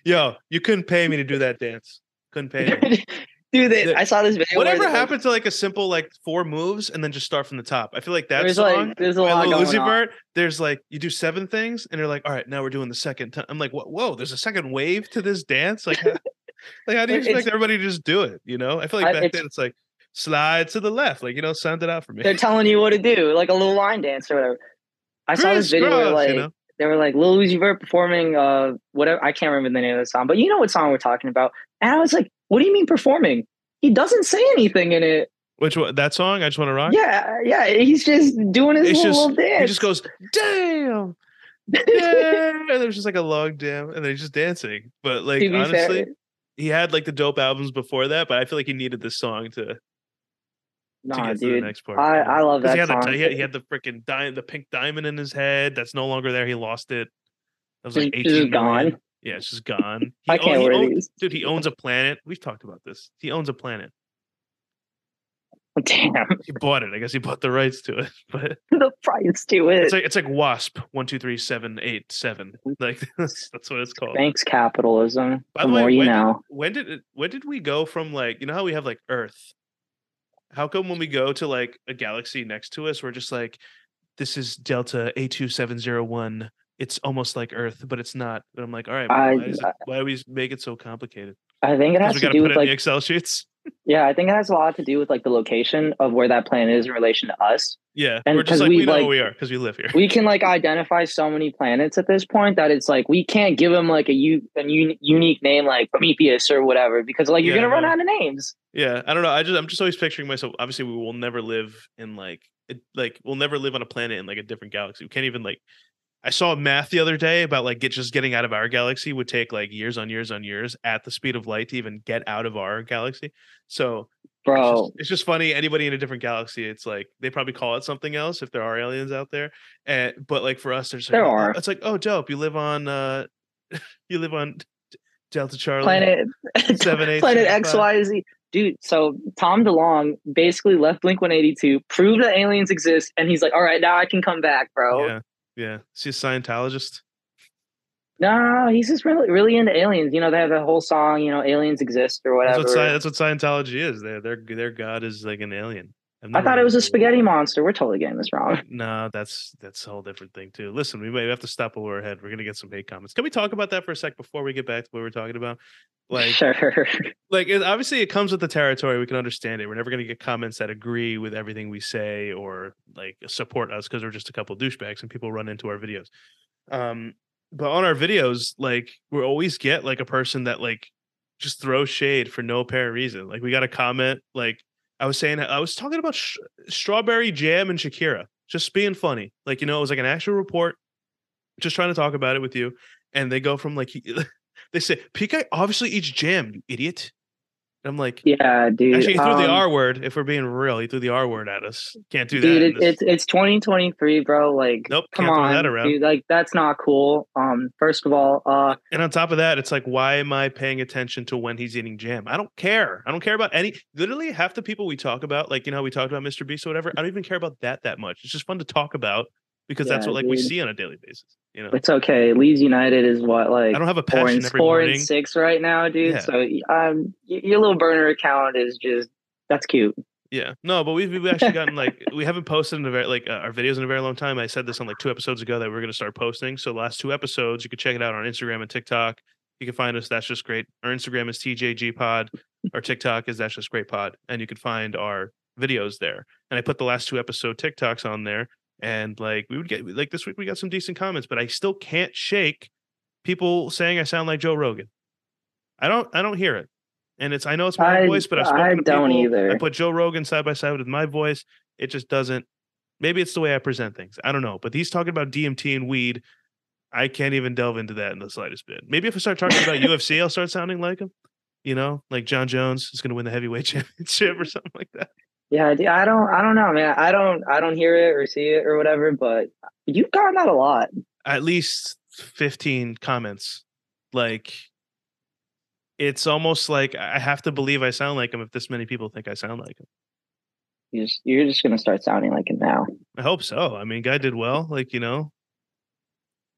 Yo, you couldn't pay me to do that dance. Couldn't pay. Dude, they, The- I saw this video. Whatever happened to like a simple like four moves and then just start from the top? I feel like that's There's song. like there's a lot going Uzi on. Vert, there's like you do seven things and you're like, all right, now we're doing the second time. I'm like, whoa, whoa, there's a second wave to this dance. Like, how, like how do you It's- expect everybody to just do it? You know, I feel like I- back it's- then it's like slide to the left, like you know, sound it out for me. They're telling you what to do, like a little line dance or whatever. I saw this video where like you know? They were like Lil Uzi Vert performing uh whatever I can't remember the name of the song, but you know what song we're talking about. And I was like, what do you mean performing? He doesn't say anything in it. Which one? That song? I just want to rock. Yeah, yeah, he's just doing his It's little, just dance. he just goes, damn. Yeah, and there's just like a long damn, and they're just dancing. But like honestly, fair, he had like the dope albums before that, but I feel like he needed this song to nah, get to the dude. next part. I? I love that he had, song. the, he had he had the freaking di- the pink diamond in his head that's no longer there. He lost it. That was like Just- eighteen just million. gone. Yeah, it's just gone. He I can't wear own- these. Dude, he owns a planet. We've talked about this. He owns a planet. Damn, He bought it. I guess he bought the rights to it. But the price to it. it's like it's like Wasp one two three seven eight seven. Mm-hmm. Like that's, that's what it's called. Thanks, capitalism. By the the way, more you when know. Did, when did it, when did we go from like you know how we have like Earth? How come when we go to like a galaxy next to us, we're just like, this is Delta A two seven zero one. It's almost like Earth, but it's not. But I'm like, all right, I- why, is it, why do we make it so complicated? I think it has to do with like Excel sheets. Yeah, I think it has a lot to do with like the location of where that planet is in relation to us. Yeah, And we're just like we, we know like- where we are because we live here. We can like identify so many planets at this point that it's like we can't give them like a, u- a un- unique name like Prometheus or whatever because like you're Yeah, gonna run out of names. Yeah, I don't know. I just I'm just always picturing myself. Obviously, we will never live in like it, like we'll never live on a planet in like a different galaxy. We can't even like. I saw a math the other day about like get just getting out of our galaxy would take like years on years on years at the speed of light to even get out of our galaxy. So it's Bro, just, it's just funny. Anybody in a different galaxy, it's like they probably call it something else if there are aliens out there. And but like for us, there's There oh, are. It's like oh dope. You live on uh, you live on Delta Charlie. planet Seven, eight, planet X. Y Z. Dude, so Tom DeLonge basically left Blink 182, proved that aliens exist, and he's like, "All right, now I can come back, bro." Yeah, yeah. See a Scientologist. No, he's just really, really into aliens. You know, they have a whole song, you know, aliens exist or That's whatever. what, that's what Scientology is. Their their their god is like an alien. I thought it was a spaghetti monster. We're totally getting this wrong. No, that's that's a whole different thing too. Listen, we may have to stop while we're ahead. We're gonna get some hate comments. Can we talk about that for a sec before we get back to what we're talking about? Like, sure. like it, obviously it comes with the territory. We can understand it. We're never gonna get comments that agree with everything we say or like support us because we're just a couple douchebags and people run into our videos. Um, but on our videos, like we always get like a person that like just throws shade for no apparent reason. Like we got a comment like I was saying I was talking about sh- strawberry jam and Shakira, just being funny. Like you know, it was like an actual report, just trying to talk about it with you. And they go from like they say Piqué obviously eats jam, you idiot. I'm like, Yeah, dude. actually, he threw the um, R word. If we're being real, he threw the R word at us. Can't do that. dude it, it's it's 2023 bro like Nope, come can't throw on that around. dude like that's not cool um first of all uh And on top of that, it's like, why am I paying attention to when he's eating jam? I don't care. I don't care about any. Literally, half the people we talk about, like you know, how we talked about Mr. Beast or whatever. I don't even care about that that much. It's just fun to talk about because that's what like we see on a daily basis. You know, it's okay leeds united is what like I don't have a four passion and every four morning. and six right now dude Yeah. so um your little burner account is just that's cute Yeah, no, but we've, we've actually gotten like we haven't posted in a very like uh, our videos in a very long time. I said this on like two episodes ago that we are going to start posting. So the last two episodes, you can check it out on Instagram and TikTok. You can find us. That's just great. Our Instagram is TJG Pod. Our TikTok is That's Just Great Pod, and you can find our videos there. And I put the last two episode TikToks on there, and like we would get like this week we got some decent comments, but I still can't shake people saying I sound like Joe Rogan. I don't. I don't hear it. And it's I know it's my I- voice, but I've I don't people. either. I put Joe Rogan side by side with my voice. It just doesn't. Maybe it's the way I present things. I don't know. But he's talking about DMT and weed. I can't even delve into that in the slightest bit. Maybe if I start talking about UFC, I'll start sounding like him. You know, like Jon Jones is going to win the heavyweight championship or something like that. Yeah dude, i don't i don't know man i don't i don't hear it or see it or whatever but you've gotten that a lot At least 15 comments. Like, it's almost like I have to believe I sound like him if this many people think I sound like him. you just, you're just gonna start sounding like it now I hope so. I mean, guy did well. Like, you know,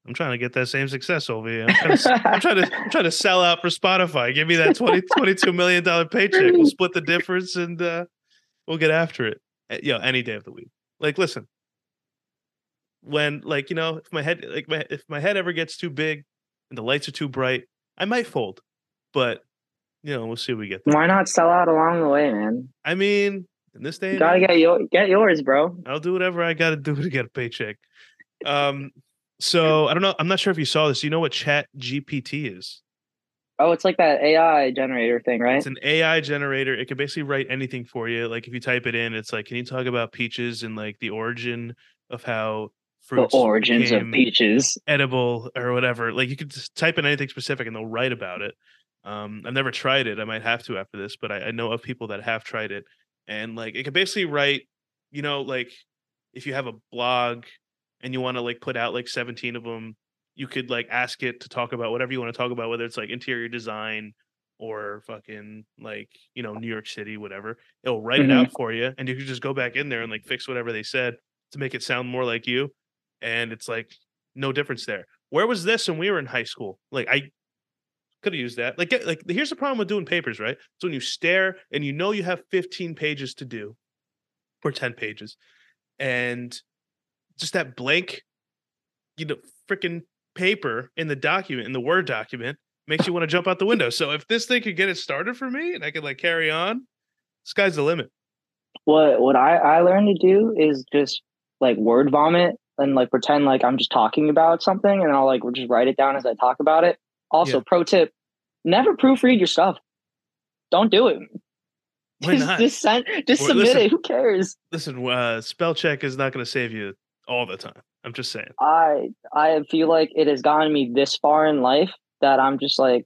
I'm trying to get that same success over here. I'm trying to, I'm trying to, I'm trying to sell out for Spotify. Give me that 20, 22 million dollar paycheck. We'll split the difference and uh, we'll get after it. Uh, Yo, any day of the week. Like, listen, when like you know, if my head, like my, if my head ever gets too big and the lights are too bright, I might fold. But you know, we'll see what we get. There. why not sell out along the way man I mean, in this day, you gotta get your get yours bro I'll do whatever I got to do to get a paycheck. Um, so I don't know. I'm not sure if you saw this. You know what Chat GPT is? Oh it's like that ai generator thing right It's an AI generator. It can basically write anything for you. Like if you type it in, it's like, can you talk about peaches and like the origin of how fruits the origins of peaches edible or whatever? Like you could just type in anything specific and they'll write about it. Um, I've never tried it. I might have to after this, but I, I know of people that have tried it, and like it can basically write, you know, like if you have a blog and you want to like put out like 17 of them, you could like ask it to talk about whatever you want to talk about, whether it's like interior design or fucking like you know New York City, whatever. It'll write it mm-hmm. out for you, and you can just go back in there and like fix whatever they said to make it sound more like you. And it's like no difference there. Where was this when we were in high school? Like I could have used that. Like, get, like here's the problem with doing papers, right? So when you stare and you know you have 15 pages to do, or 10 pages, and just that blank, you know, freaking paper in the document, in the Word document, makes you want to jump out the window. So if this thing could get it started for me and I could like carry on, sky's the limit. what what I, I learned to do is just like word vomit and like pretend like I'm just talking about something and I'll like just write it down as I talk about it. Also, Yeah. pro tip: never proofread your stuff. Don't do it. Why just, not? just send, just Well, submit listen. it. Who cares? Listen, uh, spell check is not going to save you all the time. I'm just saying. I I feel like it has gotten me this far in life that I'm just like,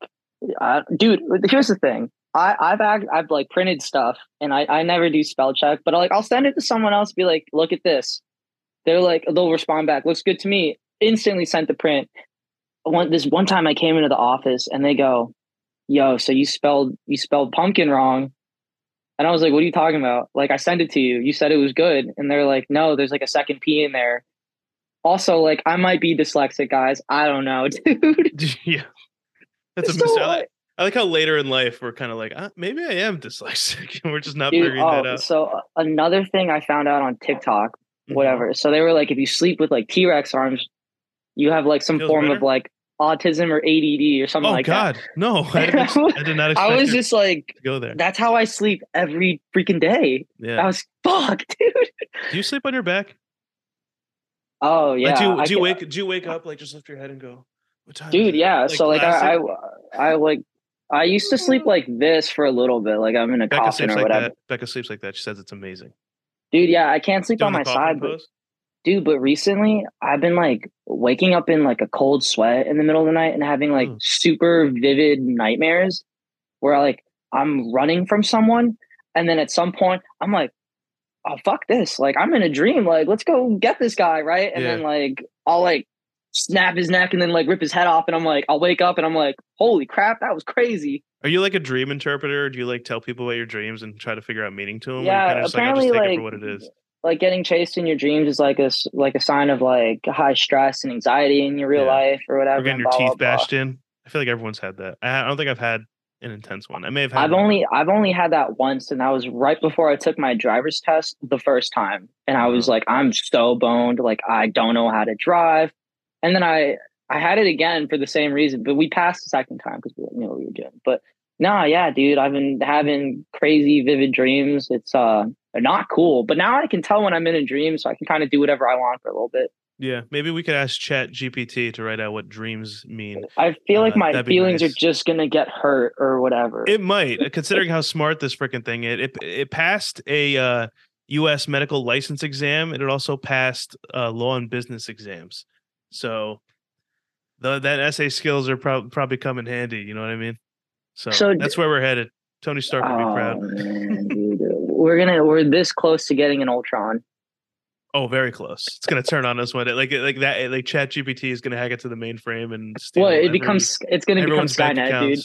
I, dude. Here's the thing. I, I've act, I've like printed stuff and I, I never do spell check, but like I'll send it to someone else, be like, look at this. They're like, they'll respond back, looks good to me. Instantly sent the print. One this one time I came into the office and they go, Yo, so you spelled you spelled pumpkin wrong. And I was like, What are you talking about? Like I sent it to you. You said it was good. And they're like, No, there's like a second P in there. Also, like I might be dyslexic, guys. I don't know, dude. yeah, that's a So, mistake. I like- like, I like how later in life we're kind of like, ah, maybe I am dyslexic, and we're just not Dude, figuring that oh, out. so uh, another thing I found out on TikTok, Mhm. whatever. So they were like, if you sleep with like T Rex arms, you have like some Feels form better? of like autism or ADD or something like that. Oh like God, no! I, ex- I did not I was just like, go there. that's how I sleep every freaking day. Yeah, I was fuck, dude. Do you sleep on your back? Oh yeah, Like, do you, do you wake? Do you wake up like just lift your head and go? What time? dude? it?" Yeah. so like I. I, I like I used to sleep like this for a little bit, like I'm in a Becca coffin or like whatever. that. Becca sleeps like that. She says it's amazing. Dude, yeah, I can't sleep Doing on my side, but dude, but recently I've been like waking up in like a cold sweat in the middle of the night and having like Mm. super vivid nightmares where like I'm running from someone and then at some point I'm like, oh fuck this. Like I'm in a dream. Like, let's go get this guy, right? And then like I'll like snap his neck and then like rip his head off and I'm like, I'll wake up and I'm like, holy crap, that was crazy. Are you like a dream interpreter? Or do you like tell people about your dreams and try to figure out meaning to them? Yeah, kind of like, apparently, for like, what it is. Like getting chased in your dreams is like a like a sign of like high stress and anxiety in your real Yeah. life or whatever. Or getting your blah, blah, teeth blah. bashed in. I feel like everyone's had that. I don't think I've had an intense one. I may have had. I've one. only I've only had that once, and that was right before I took my driver's test the first time, and I was like, I'm so boned, like I don't know how to drive, and then I I had it again for the same reason, but we passed the second time because we know what we were doing. But nah, yeah, dude, I've been having crazy vivid dreams. It's uh not cool, but now I can tell when I'm in a dream, so I can kind of do whatever I want for a little bit. Yeah, maybe we could ask ChatGPT to write out what dreams mean. I feel like Uh, my feelings nice. are just gonna get hurt or whatever. It might, uh, considering how smart this freaking thing is. It it passed a uh, U.S. medical license exam, and it also passed uh, law and business exams. So, the that essay skills are prob- probably come in handy. You know what I mean? So, So d- that's where we're headed. Tony Stark would be proud. Oh, man, dude. We're gonna we're this close to getting an Ultron. Oh, very close. It's gonna turn on us one day. Like like that. Like ChatGPT is gonna hack it to the mainframe and steal Well, it every- becomes it's gonna become Skynet, dude.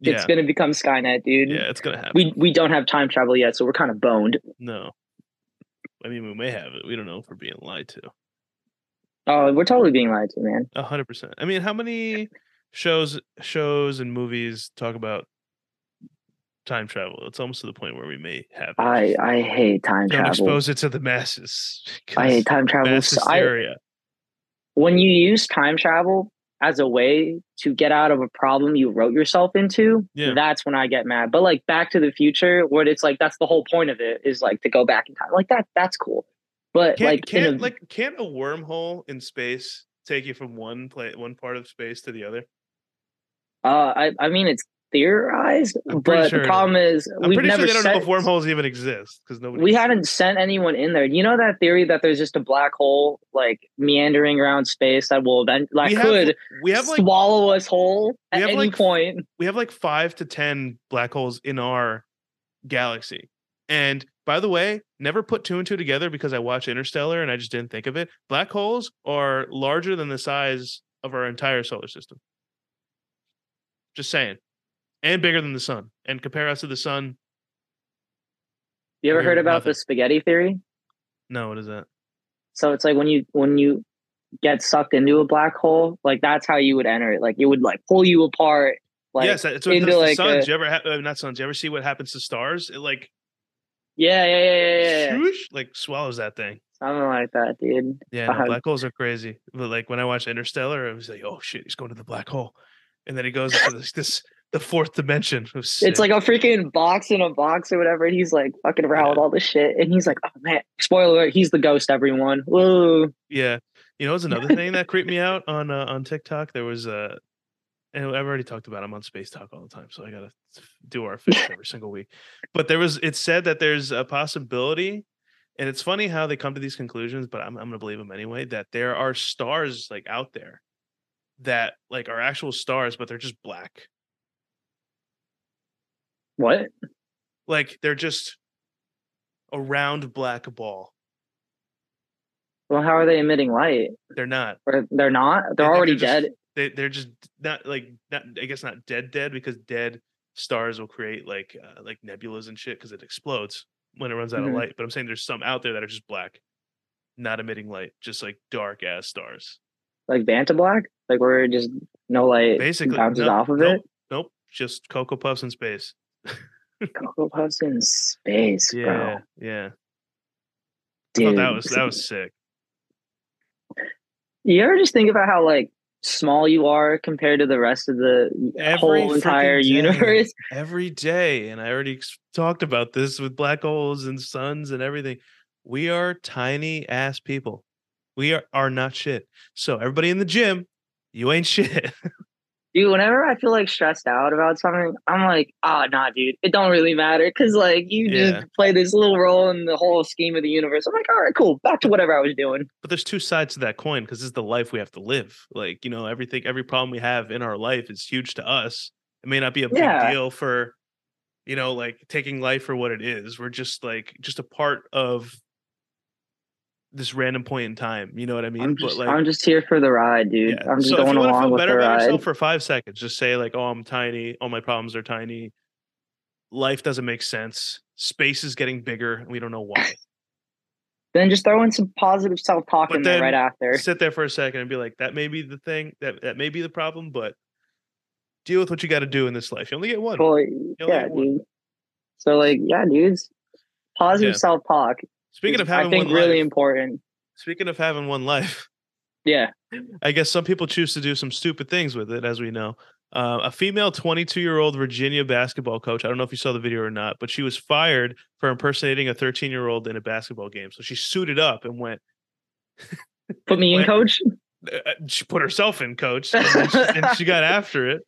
Yeah, It's gonna become Skynet, dude. yeah, it's gonna happen. We we don't have time travel yet, so we're kind of boned. no, I mean we may have it. We don't know if we're being lied to. Oh, we're totally being lied to, man. A hundred percent. I mean, how many shows, shows and movies talk about time travel? It's almost to the point where we may have. it. I I hate time don't travel. expose it to the masses. I hate time travel. mass I, hysteria. when you use time travel as a way to get out of a problem you wrote yourself into, Yeah. that's when I get mad. But like Back to the Future, where it's like that's the whole point of it is like to go back in time. Like that, that's cool. But Can't, like can't a, like can't a wormhole in space take you from one play one part of space to the other? Uh, I, I mean, it's theorized, I'm but sure the problem is I'm we've pretty sure never they don't know if wormholes even exist because nobody. we haven't sent anyone in there. You know that theory that there's just a black hole like meandering around space that will then like we have, could we have like swallow us whole at any like, point. we have like five to ten black holes in our galaxy. And by the way, never put two and two together because I watched Interstellar and I just didn't think of it. Black holes are larger than the size of our entire solar system. Just saying. And bigger than the sun. And compare us to the sun. You ever heard about nothing. the spaghetti theory? No, what is that? So it's like when you when you get sucked into a black hole, like that's how you would enter it. Like it would like pull you apart. Like yes, that's what into to like suns. a- you ever ha- uh, not suns? You ever see what happens to stars? It like yeah, yeah, yeah, yeah, yeah, swoosh, like swallows that thing. something like that, dude. Yeah, no, Uh-huh. black holes are crazy. But like when I watched Interstellar, I was like, "Oh shit, he's going to the black hole," and then he goes into this, this the fourth dimension. It it's like a freaking box in a box or whatever. And he's like fucking around Yeah. with all this shit. And he's like, oh man, spoiler alert, he's the ghost, everyone. Whoa. yeah. You know, it's another thing that creeped me out on uh, on TikTok. There was a, and I've already talked about. I'm on Space Talk all the time, so I gotta do our fix every single week. But there was it said that there's a possibility, and it's funny how they come to these conclusions, but I'm I'm gonna believe them anyway. That there are stars like out there that like are actual stars, but they're just black. What? like they're just a round black ball. Well, how are they emitting light? They're not. Or they're not? They're think already they're dead. just- They they're just not like not. I guess not dead dead because dead stars will create like uh, like nebulas and shit because it explodes when it runs out Mhm. of light. But I'm saying there's some out there that are just black, not emitting light, just like dark ass stars. Like Vantablack? Like where just no light Basically, bounces no- off of nope, it? Nope, just cocoa puffs in space. Cocoa Puffs in space, Yeah, bro. yeah. Dude. that was that was sick. You ever just think about how like small you are compared to the rest of the Every whole entire day. universe? every day and i already talked about this with black holes and suns and everything we are tiny ass people we are, are not shit so everybody in the gym you ain't shit dude, whenever I feel like stressed out about something, I'm like, oh nah, dude, it don't really matter because like you Yeah. just play this little role in the whole scheme of the universe. I'm like, all right, cool, back to whatever I was doing. But there's two sides to that coin because this is the life we have to live. Like, you know, everything, every problem we have in our life is huge to us. It may not be a big Yeah. deal for, you know, like taking life for what it is. We're just like just a part of this random point in time. You know what I mean? I'm just, but like, I'm just here for the ride, dude. yeah. I'm just so if going you want to along feel with better the ride. yourself for five seconds, just say like, "Oh, I'm tiny. All my problems are tiny. Life doesn't make sense. Space is getting bigger, and we don't know why." Then just throw in some positive self talk in there right after. sit there for a second and be like, that may be the thing, that that may be the problem, but deal with what you got to do in this life. You only get one. Well, only yeah, get one. dude. So like, yeah, dudes, positive Yeah. self talk. Speaking of having one. I think one really life, important. speaking of having one life, Yeah, I guess some people choose to do some stupid things with it, as we know. Uh, a female 22 year old Virginia basketball coach. I don't know if you saw the video or not, but she was fired for impersonating a 13 year old in a basketball game. So she suited up and went. put me in, coach. uh, she put herself in coach and, she, and she got after it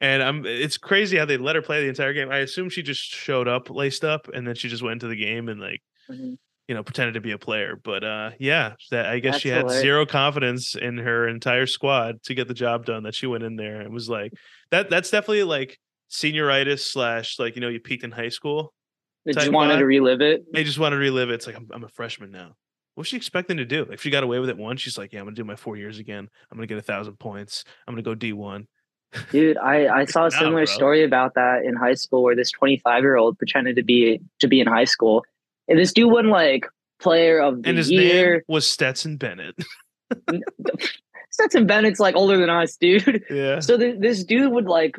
and i'm it's crazy how they let her play the entire game i assume she just showed up laced up and then she just went into the game and like Mhm. You know pretended to be a player but uh yeah that i guess That's she had hilarious. zero confidence in her entire squad to get the job done that she went in there and was like that that's definitely like senioritis slash like you know you peaked in high school I just wanted vibe. to relive it. they just want to relive it. It's like I'm, I'm a freshman now. What's she expecting to do? If she got away with it once, she's like, "Yeah, I'm gonna do my four years again. I'm gonna get a thousand points. I'm gonna go D1." Dude, I, I saw a similar story about that in high school where this 25 year old pretended to be to be in high school. And this dude won like player of the And his year. name was Stetson Bennett. Stetson Bennett's like older than us, dude. yeah, So th- this dude would like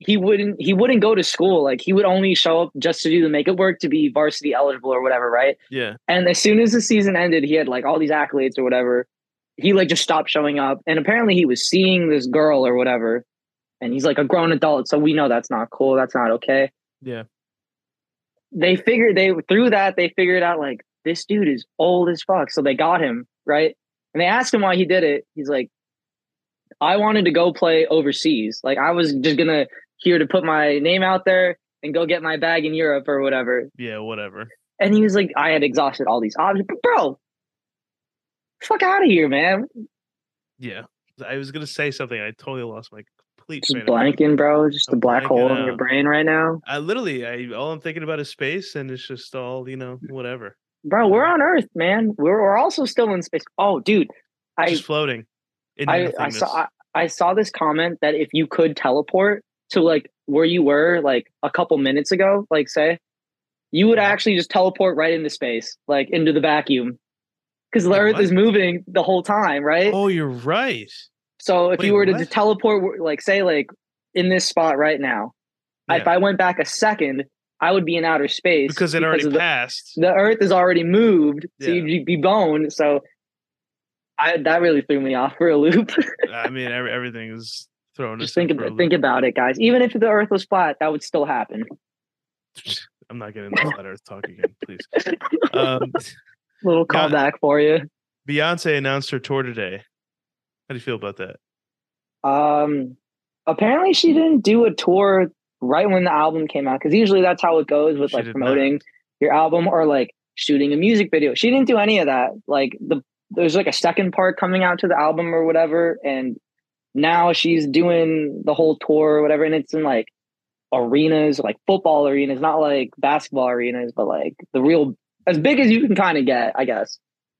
he wouldn't he wouldn't go to school. Like he would only show up just to do the makeup work to be varsity eligible or whatever, right? yeah. And as soon as the season ended, he had like all these accolades or whatever. He like just stopped showing up. And apparently he was seeing this girl or whatever. And he's like a grown adult. So we know that's not cool. That's not okay. Yeah. They figured they through that, they figured out like this dude is old as fuck. So they got him, right? And they asked him why he did it. He's like, I wanted to go play overseas. Like I was just gonna here to put my name out there and go get my bag in Europe or whatever. Yeah, whatever. And he was like, I had exhausted all these options. But bro, fuck out of here, man. Yeah. I was gonna say something. I totally lost my complete Just train of thought. blanking, bro. Just a black hole blanking in your brain right now. I literally, I all I'm thinking about is space, and it's just all you know, mm. whatever. Bro, we're on Earth, man. We're, we're also still in space. Oh, dude. I just floating. In I, I saw I, I saw this comment that if you could teleport to like where you were like a couple minutes ago, like say, you would Yeah. actually just teleport right into space, like into the vacuum. Because the Earth is moving the whole time, right? Oh, you're right. So if Wait, you were to what? teleport, like say, like in this spot right now, if I went back a second, I would be in outer space Because it already the, passed. the Earth is already moved, so Yeah. you'd be bone. So I that really threw me off for a loop. I mean, every, everything is thrown. just think in for a about think about it, guys. Even if the Earth was flat, that would still happen. I'm not getting that flat Earth talk again, please. Um, Little Yeah. callback for you. Beyonce announced her tour today. How do you feel about that? Um, apparently she didn't do a tour right when the album came out because usually that's how it goes with She like did not. promoting your album or like shooting a music video. She didn't do any of that. Like the there's like a second part coming out to the album or whatever, and now she's doing the whole tour or whatever, and it's in like arenas, like football arenas, not like basketball arenas, but like the real as big as you can kind of get, I guess.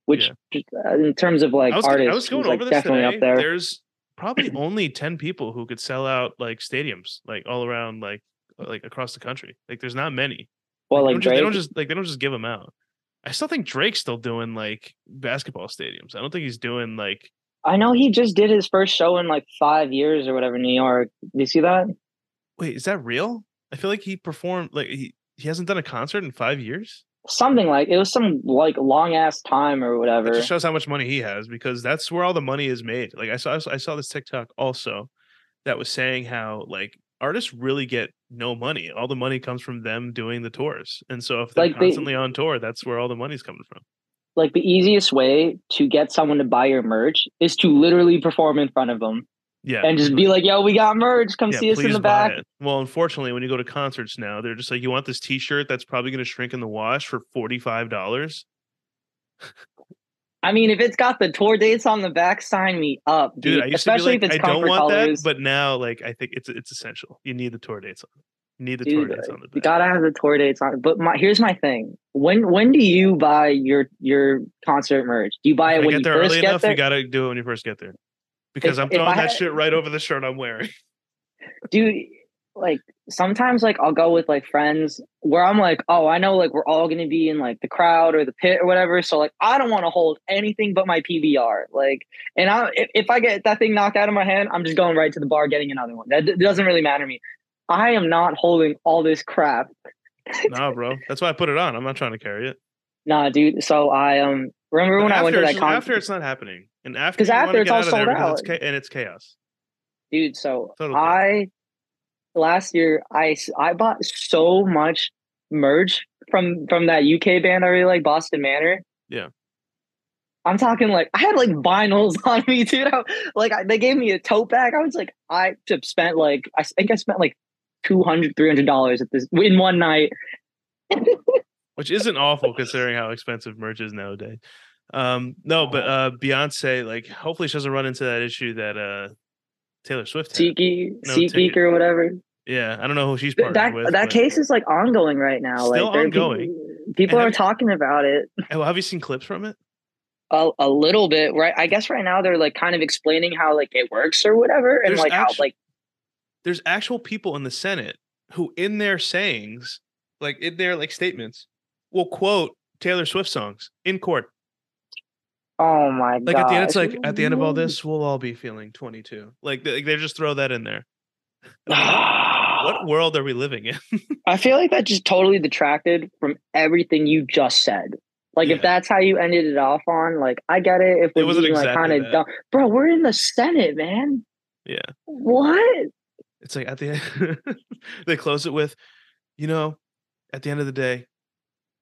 Which uh, in terms of like I was, artists, I was going like over this definitely today. up there. There's probably only 10 people who could sell out like stadiums, like all around, like like across the country. Like there's not many. well, they, like don't just, they don't just like they don't just give them out. I still think Drake's still doing like basketball stadiums. I don't think he's doing like I know he just did his first show in like five years or whatever in New York. Did you see that? wait, is that real? I feel like he performed like he, he hasn't done a concert in five years. Something like it was some like long ass time or whatever. just shows how much money he has because that's where all the money is made. Like I saw I saw this TikTok also that was saying how like artists really get no money. All the money comes from them doing the tours. And so if they're Like, constantly on tour, that's where all the money's coming from. Like the easiest way to get someone to buy your merch is to literally perform in front of them. Yeah. and just be like, "Yo, we got merch. Come yeah, see us in the back." it. Well, unfortunately, when you go to concerts now, they're just like, you want this T-shirt that's probably going to shrink in the wash for forty five dollars. I mean, if it's got the tour dates on the back, sign me up, dude. Dude, I used Especially to be if like, it's I don't want colors. that, but now, like, I think it's it's essential. You need the tour dates on. You need the Dude, tour dates on the back. you gotta have the tour dates on. But my here's my thing: when when do you buy your your concert merch? Do you buy it when get you there first early get enough, there? you got to do it when you first get there, because If- I'm throwing that had- shit right over the shirt I'm wearing. Dude, like sometimes like I'll go with like friends where I'm like, oh, I know like we're all gonna be in like the crowd or the pit or whatever. So like I don't want to hold anything but my PBR. Like, and I if, if I get that thing knocked out of my hand, I'm just going right to the bar getting another one. That d- doesn't really matter to me. I am not holding all this crap. nah, bro, that's why I put it on. I'm not trying to carry it. Nah, dude. So I um remember when I went to that concert. after it's not happening, and after 'Cause you after it's get all out of there sold because it's out. and it's chaos. dude so Total i last year I I bought so much merch from from that uk band i really like boston manor Yeah. i'm talking like i had like vinyls on me dude I, like I, they gave me a tote bag i was like i just spent like i think i spent like 200 300 dollars at this in one night which isn't awful considering how expensive merch is nowadays. Um, no, but uh, Beyonce, like, hopefully she doesn't run into that issue that uh, Taylor Swift had. SeatGeek, No SeatGeek or whatever. Yeah, I don't know who she's partnered That with. that but- case is like ongoing right now. Still like ongoing. People, people are have- talking about it. Oh, have you seen clips from it? a, a little bit right i guess right now they're like kind of explaining how like it works or whatever and There's like how like There's actual people in the Senate who, in their sayings, like in their like statements, will quote Taylor Swift songs in court. Oh my god Like at the end, it's like at the end of all this, we'll all be feeling 22. Like they, they just throw that in there. Like, what world are we living in? i feel like that just totally detracted from everything you just said like Yeah. if that's how you ended it off on like i get it if It we're wasn't being like exactly kind of dumb bro we're in the senate man Yeah. what It's like at the end, they close it with, you know, at the end of the day,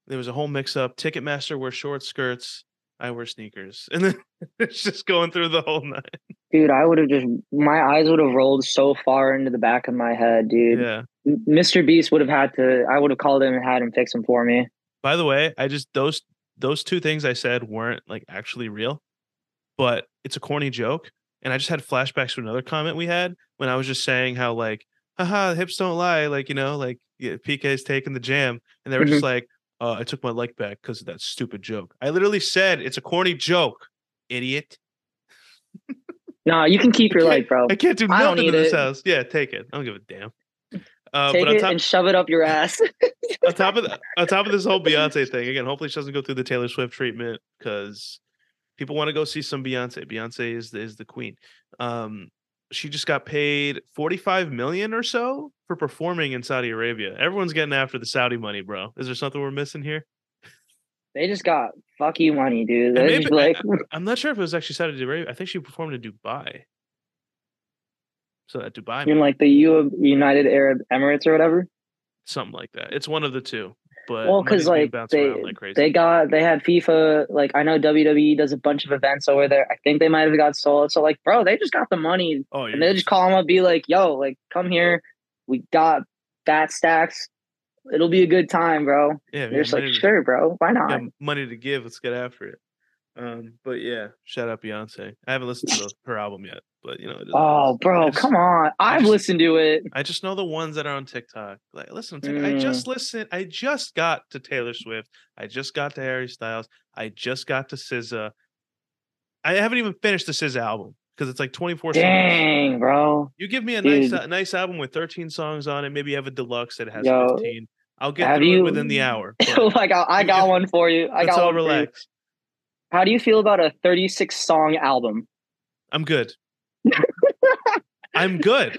there was a whole mix up. Ticketmaster wear short skirts, I wear sneakers. And then it's just going through the whole night. dude i would have just my eyes would have rolled so far into the back of my head dude Yeah. Mr beast would have had to i would have called him and had him fix him for me By the way, I just those those two things I said weren't like actually real, but it's a corny joke. And I just had flashbacks to another comment we had when I was just saying how like, haha, the hips don't lie, like you know, like yeah, Piqué's taking the jam, and they were just mm-hmm. like, uh, I took my like back because of that stupid joke. I literally said it's a corny joke, idiot. no you can keep your like bro I can't do nothing in this it. house. Yeah, take it. I don't give a damn. Uh, take but it top, and shove it up your ass on top of the, on top of this whole Beyonce thing, again, hopefully she doesn't go through the Taylor Swift treatment because people want to go see some Beyonce. Beyonce is the, is the queen. Um, she just got paid 45 million or so for performing in Saudi Arabia. Everyone's getting after the Saudi money, bro. Is there something we're missing here? They just got fuck you money, dude. Maybe- like, I'm not sure if it was actually Saudi Arabia. I think she performed in Dubai. So at Dubai, in like the U United Arab Emirates or whatever. something like that. It's one of the two. But Well, because like they like crazy. they got they had FIFA. Like I know WWE does a bunch of events over there. I think they might have got sold. So like, bro, they just got the money, oh, and they just call them up, be like, "Yo, like, come here. We got fat stacks. It'll be a good time, bro." yeah, just like, to- "Sure, bro. Why not?" money to give. Let's get after it. Um, but yeah, shout out Beyonce. I haven't listened to her album yet, but you know, it is what it Oh. Bro, just- come on. I've just- listened to it. I just know the ones that are on TikTok. Like, listen, TikTok, I Mm. just listened. I just got to Taylor Swift. I just got to Harry Styles. I just got to SZA. I haven't even finished the SZA album because it's like 24 songs. Dang, bro. You give me a nice, a nice album with 13 songs on it. Maybe you have a deluxe that has Yo, 15. I'll get through it you- within the hour. like I, I got one for you. I got all one for you. relax. How do you feel about a 36 song album? I'm good. I'm good.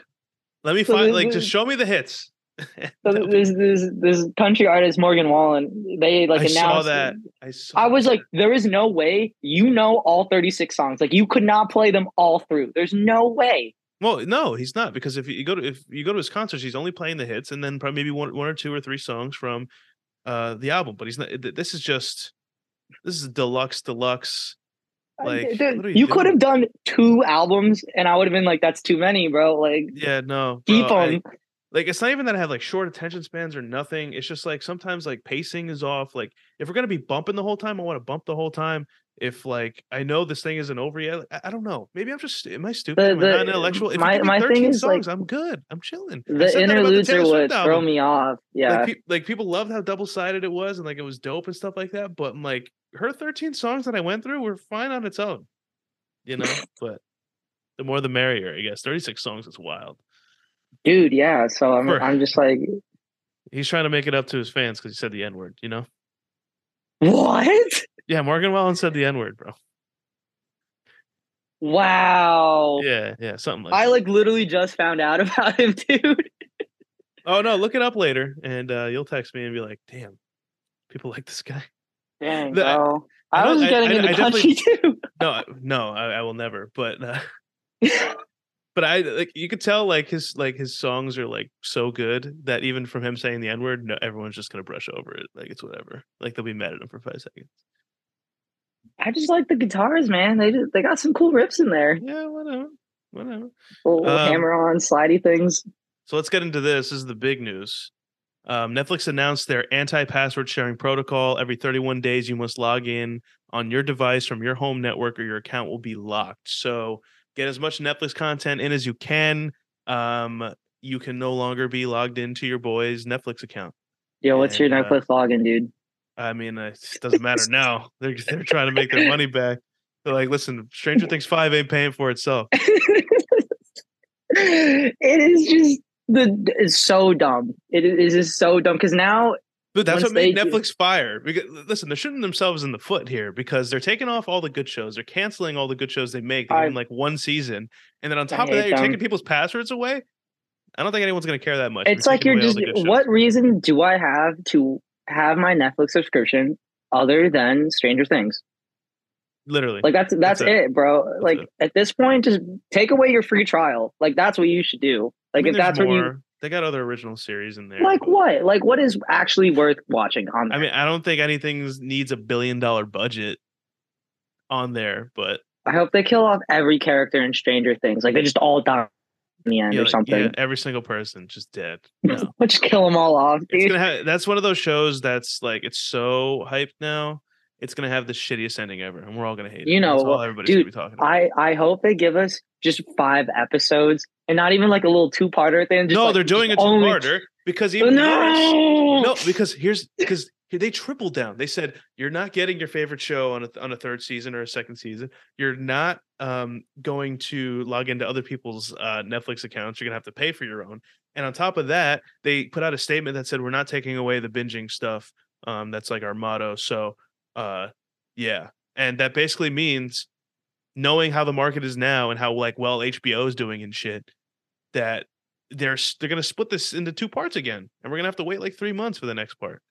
Let me find like just show me the hits. So this this this country artist Morgan Wallen, they like I announced saw that. I saw I was that. like, there is no way you know all 36 songs. Like you could not play them all through. There's no way. well, no, he's not because if you go to if you go to his concerts, he's only playing the hits and then probably maybe one one or two or three songs from uh the album. But he's not. This is just this is deluxe deluxe Like, Dude, you you could have done two albums, and I would have been like, "That's too many, bro." Like, Yeah, no. keep bro, them. Like it's not even that I have like short attention spans or nothing. It's just like sometimes like pacing is off. Like if we're gonna be bumping the whole time, I want to bump the whole time. If like I know this thing isn't over yet, I, I don't know. Maybe I'm just am I stupid? The- am the- I not intellectual? If my- you give me my thing 13 is, like, songs, I'm good. I'm chilling. The said that about the interludes Taylor are what throw me off. Yeah, Like, pe- like people loved how double sided it was and like it was dope and stuff like that. But like her 13 songs that I went through were fine on its own, you know. but the more the merrier, I guess. 36 songs is wild. Dude. Yeah. So I'm, For- I'm just like, He's trying to make it up to his fans because he said the N word, you know. what? Yeah, Morgan Wallen said the N word, bro. Wow. Yeah, yeah, something like. I that. like literally just found out about him, dude. Oh no, look it up later, and uh, you'll text me and be like, "Damn, people like this guy." Dang, The- bro. I I, was getting I- into country too. No, no, I, I will never. But, uh, but I like you could tell like his like his songs are like so good that even from him saying the N word, no, everyone's just gonna brush over it. Like it's whatever. Like they'll be mad at him for five seconds. I just like the guitars, man. They just, they got some cool riffs in there. Yeah, whatever, whatever. Little Um, hammer on slidey things. So let's get into this. This is the big news. Um, Netflix announced their anti-password sharing protocol. Every 31 days, you must log in on your device from your home network, or your account will be locked. So get as much Netflix content in as you can. Um, you can no longer be logged into your boy's Netflix account. Yo, what's your and, uh, Netflix login, dude? I mean, uh, it doesn't matter now. They're they're trying to make their money back. They're like, listen, Stranger Things Five ain't paying for itself. it is just the it's so dumb. It is just so dumb because now That's what made they do- Netflix fire. Because listen, they're shooting themselves in the foot here because they're taking off all the good shows. They're canceling all the good shows they make. I- them like one season, and then on I top of that, you're them. taking people's passwords away. I don't think anyone's going to care that much. it's like you're just the good shows. what reason do I have to have my Netflix subscription other than Stranger Things? literally. Like that's that's, That's it. it. bro. like it. at this point, just take away your free trial. Like that's what you should do. I Like mean, if that's what you more. They got other original series in there. like, what? Like what is actually worth watching on? There? I mean, I don't think anything needs a billion dollar budget on there, but I hope they kill off every character in Stranger Things. Like they just all die in the end yeah, or something. yeah, every single person just dead. No. just kill them all off, it's gonna have that's one of those shows that's like it's so hyped now. It's gonna have the shittiest ending ever, and we're all gonna hate it. You know, that's all well, everybody's dude, gonna be talking about. I I hope they give us just five episodes and not even like a little two parter at the end. No, like, they're doing a just two-parter because even worse. No, No, because here's because they tripled down. They said you're not getting your favorite show on a on a third season or a second season. You're not um going to log into other people's uh, Netflix accounts. You're gonna have to pay for your own. And on top of that, they put out a statement that said we're not taking away the binging stuff. Um, that's like our motto. So, uh, yeah, and that basically means knowing how the market is now and how like well HBO is doing and shit, that they're they're gonna split this into two parts again, and we're gonna have to wait like three months for the next part.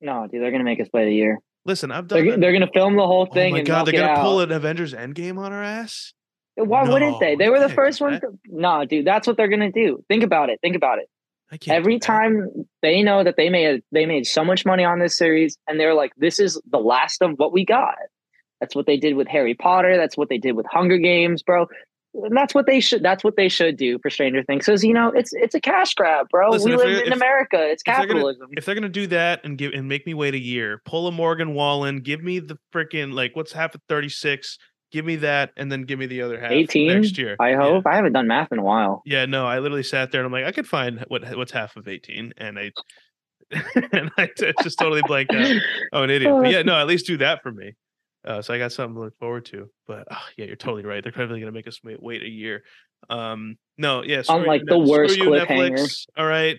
no, dude, they're gonna make us wait a year. Listen, I've done. They're, they're gonna film the whole oh thing my and god, they're gonna pull an Avengers Endgame on our ass. Why wouldn't they? They were the first do ones. To, no, dude, that's what they're gonna do. Think about it. Think about it. I can't. do Every time they know that they made they made so much money on this series, and they're like, "This is the last of what we got." That's what they did with Harry Potter. That's what they did with Hunger Games, bro. And that's what they should. That's what they should do for Stranger Things. Because you know, it's it's a cash grab, bro. Listen, we live in if- America. It's if they're gonna- capitalism. if they're gonna do that and give and make me wait a year, pull a Morgan Wallen, give me the freaking like what's half of thirty six, give me that, and then give me the other half 18? next year. I Yeah. hope. I haven't done math in a while. Yeah, no, I literally sat there and I'm like, I could find what what's half of eighteen, and I and I just totally blanked out. Oh, an idiot. But yeah, no, at least do that for me. Uh, so I got something to look forward to. But oh, yeah, you're totally right. They're probably gonna make us wait, wait a year. Um, no, yeah, screw you, Unlike the worst you, cliffhanger. Netflix, All right,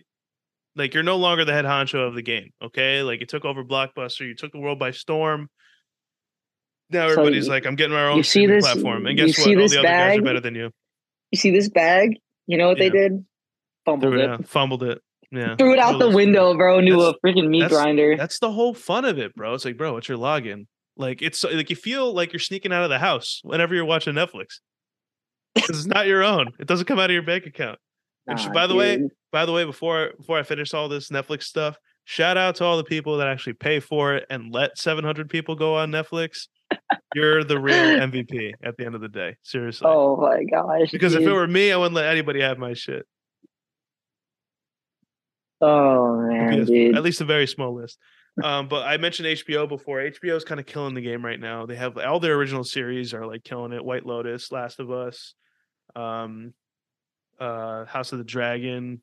like you're no longer the head honcho of the game. Okay, like you took over Blockbuster, you took the world by storm. Now So everybody's you- like, I'm getting my own streaming this- platform, and you guess what? All the other guys are better than you. You see this bag? You know what Yeah. they did? Fumbled it it. fumbled it. Yeah, Threw it out the window, bro. Into a freaking meat that's- grinder. That's the whole fun of it, bro. It's like, bro, what's your login? Like, it's like you feel like you're sneaking out of the house whenever you're watching Netflix. it's not your own. It doesn't come out of your bank account. And Nah, by the way, by the way, before before I finish all this Netflix stuff, shout out to all the people that actually pay for it and let 700 people go on Netflix. You're the real MVP at the end of the day. Seriously. Oh my gosh. because if it were me, I wouldn't let anybody have my shit. Oh man, be a- dude. At least a very small list. Um, but I mentioned HBO before. HBO is kind of killing the game right now. They have all their original series are like killing it. White Lotus, Last of Us, um, uh, House of the Dragon,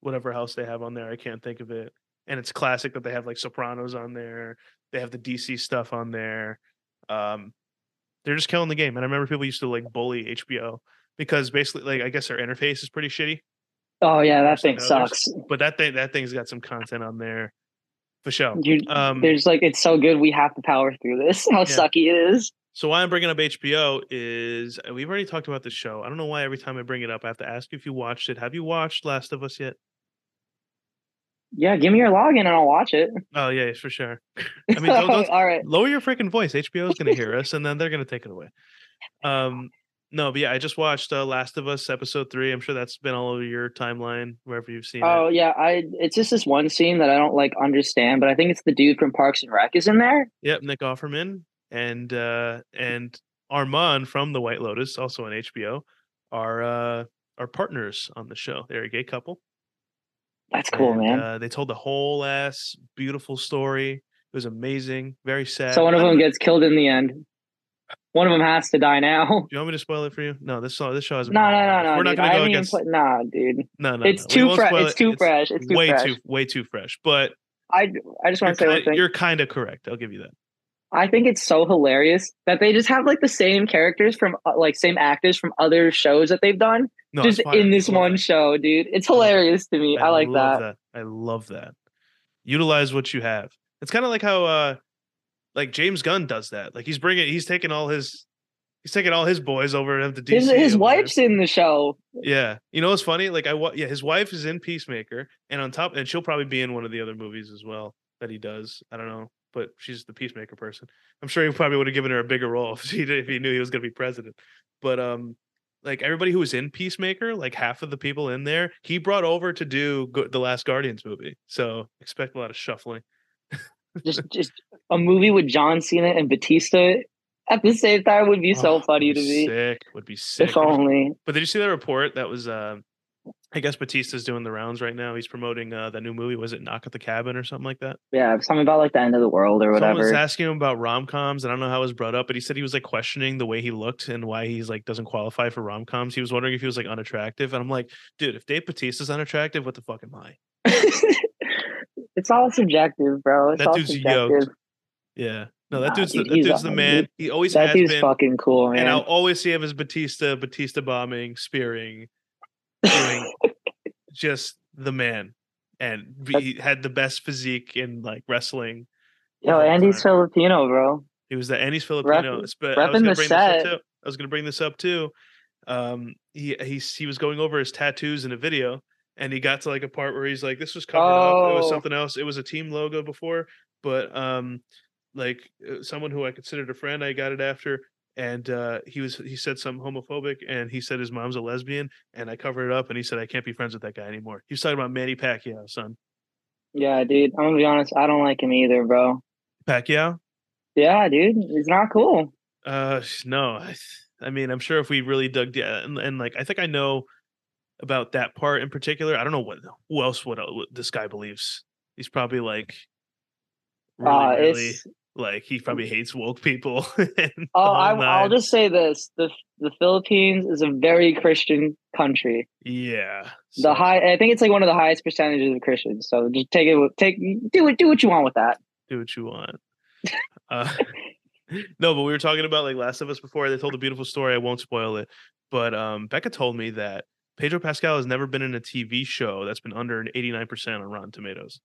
whatever else they have on there. I can't think of it. And it's classic that they have like Sopranos on there. They have the DC stuff on there. Um, they're just killing the game. And I remember people used to like bully HBO because basically, like, I guess their interface is pretty shitty Oh yeah, that thing others. sucks. but that thing that thing's got some content on there for sure. You, Um, there's like it's so good. We have to power through this. How sucky it is. So why I'm bringing up HBO is uh, we've already talked about the show. I don't know why every time I bring it up, I have to ask you if you watched it. Have you watched Last of Us yet? Yeah, give me your login and I'll watch it. Oh yeah, for sure. I mean, don't, don't all right. lower your freaking voice. HBO is going to hear us, and then they're going to take it away. Um, no, but yeah, I just watched uh, Last of Us episode three. I'm sure that's been all over your timeline wherever you've seen Oh it. yeah, I it's just this one scene that I don't like understand, but I think it's the dude from Parks and Rec is in there. Yep, Nick Offerman and uh, and Armond from the White Lotus, also on HBO, are uh, are partners on the show. They're a gay couple. That's cool, and, man. Uh, they told the whole ass beautiful story. It was amazing, very sad. so one of them gets killed in the end. One of them has to die now. Do you want me to spoil it for you? No, this show, this show hasn't. No, no, no, no. We're not going to go against. put- nah, dude. no, no, It's no. too fresh. It's it. too fresh. It's too way fresh. too, way too fresh. But I I just want to say one thing. you're kind of correct. I'll give you that. I think it's so hilarious that they just have like the same characters from uh, like same actors from other shows that they've done No, just in this I one that. show, dude. It's hilarious to me. I, like love that. I love that. Utilize what you have. It's kind of like how uh like James Gunn does that. Like he's bringing he's taking all his he's taking all his boys over to DC. His his there. wife's in the show. Yeah. You know what's funny? Like I yeah, his wife is in Peacemaker and on top and she'll probably be in one of the other movies as well that he does. I don't know, but she's the Peacemaker person. I'm sure he probably would have given her a bigger role if he if he knew he was going to be president. But um like everybody who was in Peacemaker, like half of the people in there, he brought over to do Gu- the last Guardians movie. So expect a lot of shuffling. Just just a movie with John Cena and Batista at the same time would be so Oh, funny to be me. Sick. Would be sick. If only. But did you see that report that was uh I guess Batista's doing the rounds right now. He's promoting uh that new movie. Was it Knock at the Cabin or something like that? Yeah, something about like the end of the world or whatever. Someone was asking him about rom coms, and I don't know how it was brought up, but he said he was like questioning the way he looked and why he's like doesn't qualify for rom coms. He was wondering if he was like unattractive, and I'm like, dude, if Dave Batista's unattractive, what the fuck am I? it's all subjective, bro. It's That all dude's subjective. yoked. Yeah, no, that Nah, dude's the, that dude's the man. dude, He always That has dude's been, fucking cool, man. and I'll always see him as Batista, Batista bombing, spearing, doing just the man, and he had the best physique in like wrestling. Yo, Andy's time. Filipino, bro. He was the and he's Filipino. Rep- But I was gonna bring set. this up too. I was gonna bring this up too. Um, he he he was going over his tattoos in a video, and he got to like a part where he's like, "This was covered up. It was Oh. something else. It was a team logo before, but um, like uh, someone who I considered a friend, I got it after." And uh, he was he said something homophobic, and he said his mom's a lesbian, and I covered it up, and he said I can't be friends with that guy anymore. He was talking about Manny Pacquiao, son. Yeah, dude. I'm gonna be honest. I don't like him either, bro. Pacquiao? Yeah, dude. He's not cool. Uh, no. I, I mean, I'm sure if we really dug deep, and, and like, I think I know about that part in particular. I don't know what who else what, what this guy believes. He's probably like really, uh, really it's like he probably hates woke people. oh, I, I'll just say this: the the Philippines is a very Christian country. yeah. The high, I think it's like one of the highest percentages of Christians. So just take it, take do it, do what you want with that. do what you want. uh, no, but we were talking about like Last of Us before. They told a beautiful story. I won't spoil it, but um, Becca told me that Pedro Pascal has never been in a TV show that's been under an 89% on Rotten Tomatoes.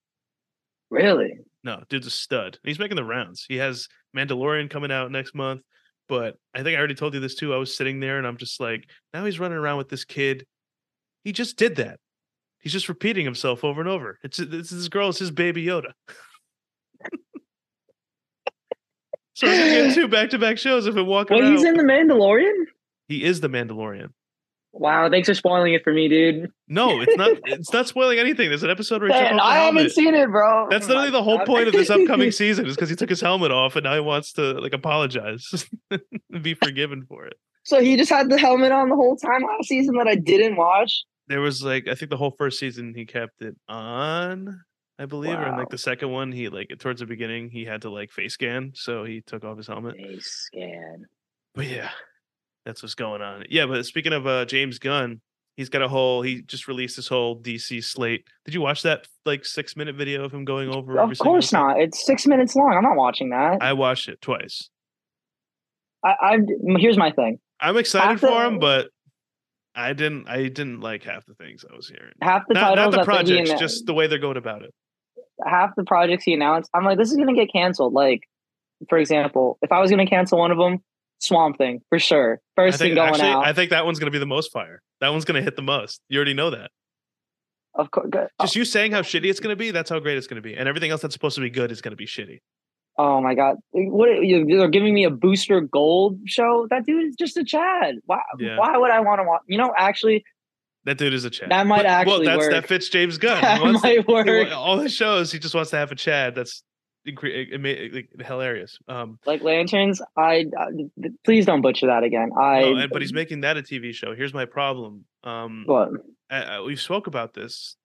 Really? No, dude's a stud. He's making the rounds. He has Mandalorian coming out next month. But I think I already told you this too. I was sitting there and I'm just like, now he's running around with this kid. He just did that. He's just repeating himself over and over. It's, it's this girl is his baby Yoda. so I'm gonna get two back to back shows if I'm walking Well, he's in the Mandalorian. he is the Mandalorian. Wow, thanks for spoiling it for me, dude. No, it's not. It's not spoiling anything. There's an episode where he took off I haven't helmet. seen it, bro. That's Oh literally the whole oh point of this upcoming season is because he took his helmet off and now he wants to like apologize and be forgiven for it. so he just had the helmet on the whole time last season that I didn't watch. There was like I think the whole first season he kept it on, I believe, or in like the second one he like towards the beginning he had to like face scan, so he took off his helmet. Face scan. But yeah, that's what's going on. Yeah, but speaking of uh James Gunn, he's got a whole he just released this whole DC slate. Did you watch that like six minute video of him going over? Of course thing? not. It's six minutes long. I'm not watching that. I watched it twice. I, I here's my thing. I'm excited for him, but I didn't I didn't like half the things I was hearing. Half the Not, not the I think he projects, just the way they're going about it. half the projects he announced. I'm like, this is gonna get canceled. Like, for example, if I was gonna cancel one of them, Swamp Thing for sure. First thing think going actually, out. I think that one's gonna be the most fire. That one's gonna hit the most. You already know that. of course. Good. Uh just you saying how shitty it's gonna be, that's how great it's gonna be. And everything else that's supposed to be good is gonna be shitty. Oh my god! What they're giving me a Booster Gold show? That dude is just a Chad. Why? Yeah. Why would I want to watch? You know, actually, That dude is a Chad. That might But- actually well, that's work. that fits James Gunn. That wants to- might work. all the shows, he just wants to have a Chad. That's incre- it, it, like, hilarious. Um, Like lanterns, I, I please don't butcher that again. I. no, and- but he's making that a TV show. Here's my problem. Um, what? uh, we spoke about this.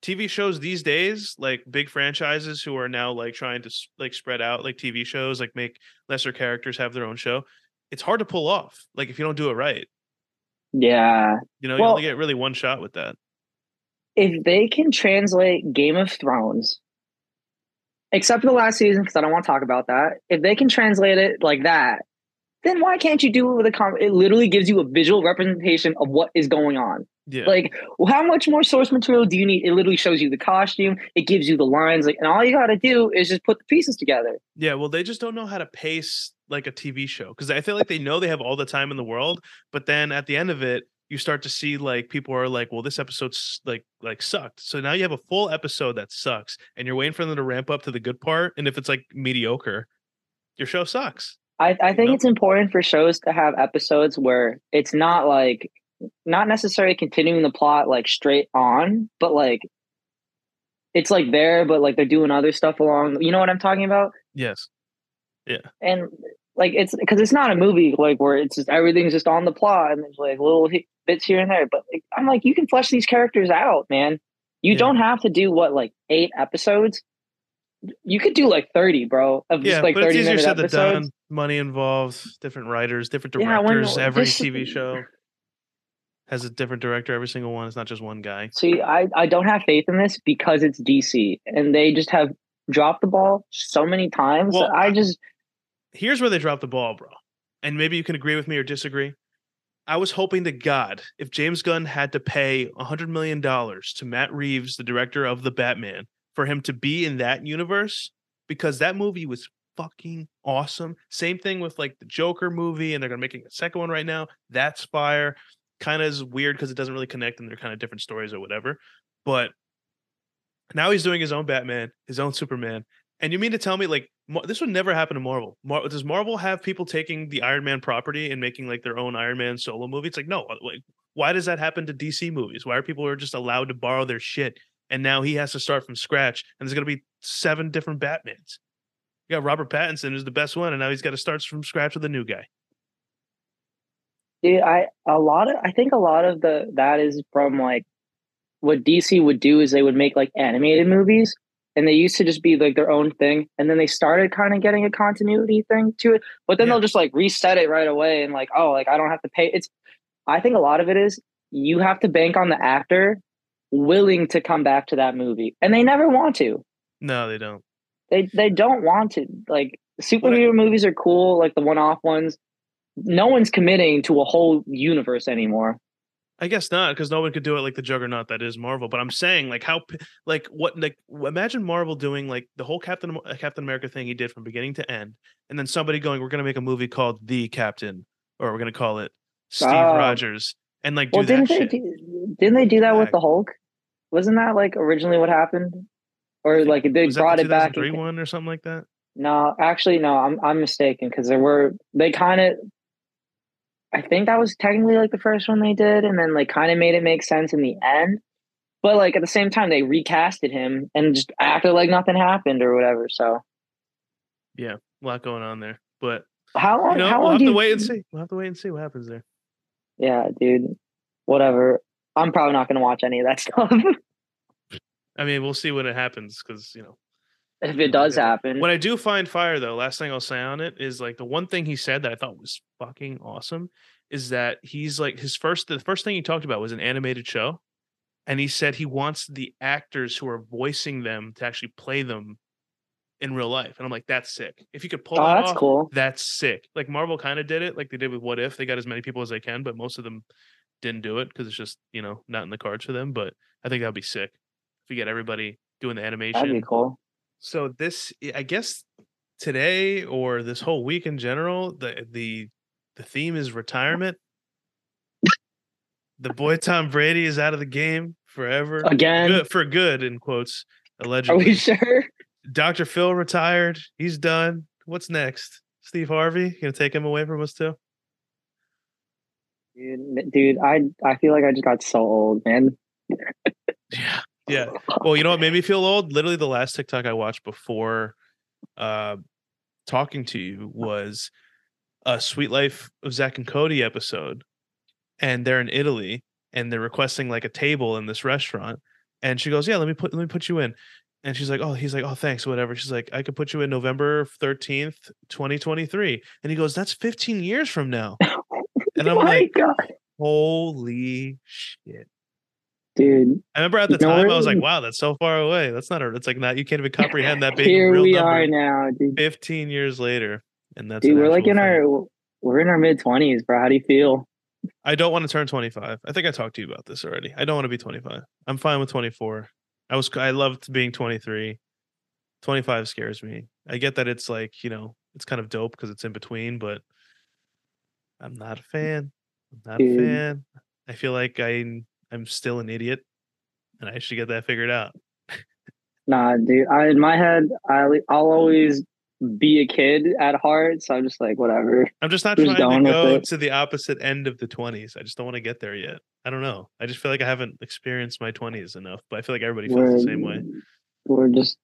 TV shows these days, like big franchises who are now like trying to like spread out like TV shows, like make lesser characters have their own show. It's hard to pull off. Like if you don't do it right, Yeah. you know, you Well- only get really one shot with that. if they can translate Game of Thrones, except for the last season, because I don't want to talk about that, if they can translate it like that, then why can't you do it with a com? It literally gives you a visual representation of what is going on. Yeah. Like, well, how much more source material do you need? It literally shows you the costume, it gives you the lines, like, and all you got to do is just put the pieces together. Yeah, well, they just don't know how to pace like a TV show because I feel like they know they have all the time in the world, but then at the end of it, you start to see like people are like, "Well, this episode's like like sucked." So now you have a full episode that sucks, and you're waiting for them to ramp up to the good part. And if it's like mediocre, your show sucks. I, I think know? it's important for shows to have episodes where it's not like not necessarily continuing the plot like straight on, but like it's like there, but like they're doing other stuff along. You know what I'm talking about? Yes. Yeah. And like it's because it's not a movie like where it's just everything's just on the plot and there's like little bits here and there. But like, I'm like, you can flesh these characters out, man. You Yeah. don't have to do what like eight episodes. You could do like thirty, bro. Of Yeah, just like but it's easier said than done. Money involved, different writers, different Yeah, directors. every this- TV show has a different director. Every single one. It's not just one guy. See, I, I don't have faith in this because it's DC and they just have dropped the ball so many times. Well, I- just here's where they dropped the ball, bro. And maybe you can agree with me or disagree. I was hoping to God if James Gunn had to pay $100 million to Matt Reeves, the director of The Batman, for him to be in that universe, because that movie was fucking awesome. Same thing with like the Joker movie, and they're going to making a second one right now. That's fire. Kind of is weird because it doesn't really connect and they're kind of different stories or whatever. But now he's doing his own Batman, his own Superman. And you mean to tell me like this would never happen to Marvel? Mar- does Marvel have people taking the Iron Man property and making like their own Iron Man solo movie? It's like no. uh, Like, why does that happen to DC movies? Why are people are just allowed to borrow their shit? And now he has to start from scratch, and there's gonna be seven different Batmans. You got Robert Pattinson who's the best one, and now he's got to start from scratch with a new guy. dude, I a lot of I think a lot of the that is from like what DC would do is they would make like animated movies and they used to just be like their own thing and then they started kind of getting a continuity thing to it but then Yeah. they'll just like reset it right away and like oh like I don't have to pay it's I think a lot of it is you have to bank on the actor willing to come back to that movie and they never want to No, they don't. they they don't want to like superhero movies are cool like the one-off ones no one's committing to a whole universe anymore I guess not, because no one could do it like the Juggernaut that is Marvel. But I'm saying, like, how, like, what, like, imagine Marvel doing like the whole Captain uh, Captain America thing he did from beginning to end, and then somebody going, "We're gonna make a movie called The Captain," or we're gonna call it Steve Oh. Rogers, and like do well didn't they shit. do, didn't they do that with the hulk wasn't that like originally what happened or like they Was brought the it back 2003 and, one or something like that? no actually no i'm, I'm mistaken because there were they kind of I think that was technically like the first one they did, and then like kind of made it make sense in the end. But like at the same time, they recasted him and just acted like nothing happened or whatever. So Yeah, a lot going on there. But how long? you know, how we'll long have do to you, wait and see. We'll have to wait and see what happens there. Yeah, dude. Whatever. I'm probably not gonna watch any of that stuff I mean, we'll see when it happens because you know if it does happen. What I do find fire though, last thing I'll say on it is like the one thing he said that I thought was fucking awesome is that he's like his first the first thing he talked about was an animated show. And he said he wants the actors who are voicing them to actually play them in real life. And I'm like, that's sick. If you could pull oh, that that's off, cool. that's sick. Like Marvel kind of did it, like they did with What If. They got as many people as they can, but most of them didn't do it because it's just, you know, not in the cards for them. But I think that'd be sick. If you get everybody doing the animation. That'd be cool. So this, eh, I guess, today or this whole week in general, the the the theme is retirement. the boy Tom Brady is out of the game forever Again? Good, for good in quotes. Are Allegedly, we sure? Dr. Phil retired. He's done. What's next? Steve Harvey gonna take him away from us too? Dude, dude, I I feel like I just got so old, man. Yeah. Yeah. Well, you know what made me feel old? Literally the last TikTok I watched before uh talking to you was a Suite Life of Zack and Cody episode. And they're in Italy and they're requesting like a table in this restaurant. And she goes, Yeah, let me put let me put you in. And she's like, Oh, he's like, Oh, thanks, whatever. She's like, I could put you in November 13th, 2023. And he goes, That's 15 years from now. And I'm oh like, god, Holy shit. Dude. I remember at the time? I was like, "Wow, that's so far away. That's not a. It's like not. You can't even comprehend that being a Here real we number." are now, dude. Fifteen years later, and that's Dude, an we're like in thing. our we're in our mid twenties, bro. How do you feel? I don't want to turn twenty-five. I think I talked to you about this already. I don't want to be twenty-five. I'm fine with twenty-four. I was. I loved being twenty-three. Twenty-five scares me. I get that it's like you know it's kind of dope because it's in between, but I'm not a fan. I'm not Dude. a fan. I feel like I I'm still an idiot, and I should get that figured out. Nah, dude. I in my head, I I'll always be a kid at heart, so I'm just like whatever. I'm just not Just trying to go to the opposite end of the 20s. I just don't want to get there yet. I don't know. I just feel like I haven't experienced my 20s enough, but I feel like everybody feels We're, the same way. we're just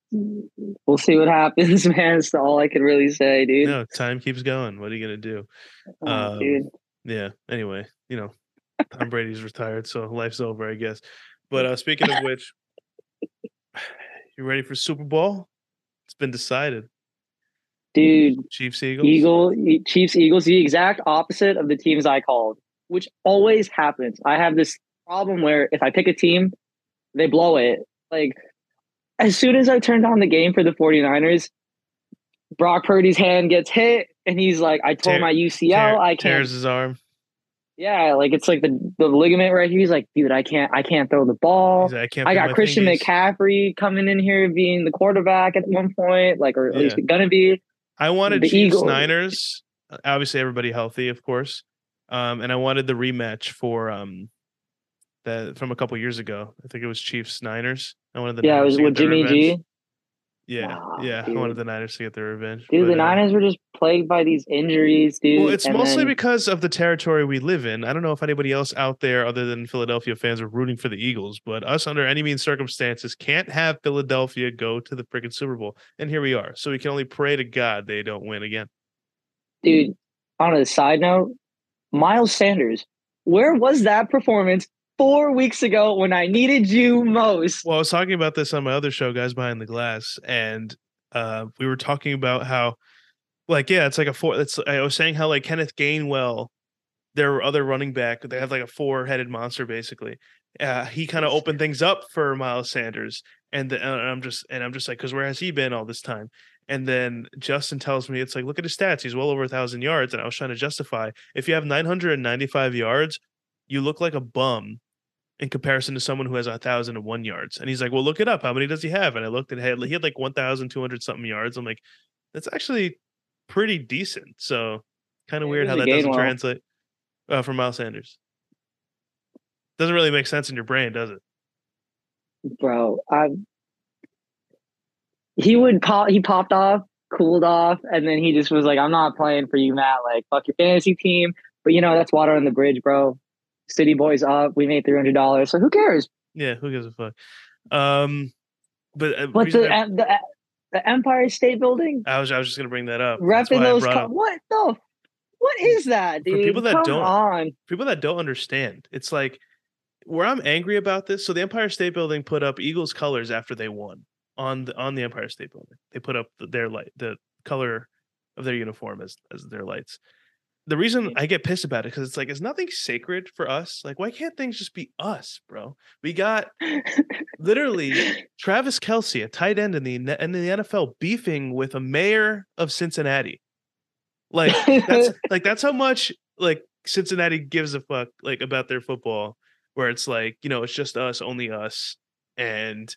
we'll see what happens, man. It's all I can really say, dude. No, time keeps going. What are you going to do? Oh, um, dude. Yeah. Anyway, you know, Tom Brady's retired, so life's over, I guess. But uh speaking of which, you ready for Super Bowl? It's been decided. Dude, Chiefs Eagles. Eagle Chiefs Eagles, the exact opposite of the teams I called, which always happens. I have this problem where if I pick a team, they blow it. Like as soon as I turned on the game for the 49ers, Brock Purdy's hand gets hit and he's like, I tore Tear- my UCL. Tear- I can't tears his arm. Yeah, like it's like the, the ligament right here. He's like, dude, I can't I can't throw the ball. Like, I can't. I got Christian fingers." McCaffrey coming in here being the quarterback at one point, like or at least gonna be. I wanted The Chiefs Eagles. Niners. Obviously, everybody healthy, of course. Um, and I wanted the rematch for um, that from a couple years ago. I think it was Chiefs Niners. I wanted the Yeah, it was with Jimmy revenge. G. Yeah, Wow, yeah. I wanted the Niners to get their revenge. Dude, the but, uh, Niners were just plagued by these injuries, dude. Well, it's and mostly then- because of the territory we live in. I don't know if anybody else out there, other than Philadelphia fans, are rooting for the Eagles, but us, under any means circumstances, can't have Philadelphia go to the freaking Super Bowl. And here we are. So we can only pray to God they don't win again. dude. On a side note, Miles Sanders, where was that performance four weeks ago when I needed you most? Well, I was talking about this on my other show, Guys Behind the Glass, and uh, we were talking about how, like, yeah, it's like a four. It's I was saying how like Kenneth Gainwell, their other running back, they have like a four-headed monster basically. Uh, he kind of opened things up for Miles Sanders, and, the, and I'm just and I'm just like, because where has he been all this time? And then Justin tells me it's like, look at his stats. He's well over a thousand yards, and I was trying to justify if you have 995 yards, you look like a bum in comparison to someone who has a thousand and one yards. And he's like, Well, look it up. How many does he have? And I looked at he had, he had like one thousand two hundred something yards. I'm like, that's actually pretty decent. So kind of Yeah, weird how that doesn't Gainwell. translate uh, for Miles Sanders. Doesn't really make sense in your brain, does it? bro. I he would pop. He popped off, cooled off, and then he just was like, "I'm not playing for you, Matt. Like, fuck your fantasy team. But you know, that's water on the bridge, bro. City boys up. We made three hundred dollars. So who cares? Yeah, who gives a fuck? Um, but uh, But the, I, the the Empire State Building, I was I was just gonna bring that up. Repping those. Co- what the? What is that, dude? people that Come don't- on. people that don't understand, it's like where I'm angry about this. So the Empire State Building put up Eagles colors after they won on the on the Empire State Building. They put up their light, the color of their uniform as as their lights. The reason mm-hmm. I get pissed about it because it's like it's nothing sacred for us. Like, why can't things just be us, bro? We got literally Travis Kelce, a tight end in the in the NFL, beefing with a mayor of Cincinnati. Like that's like that's how much like Cincinnati gives a fuck like about their football, where it's like you know it's just us, only us, and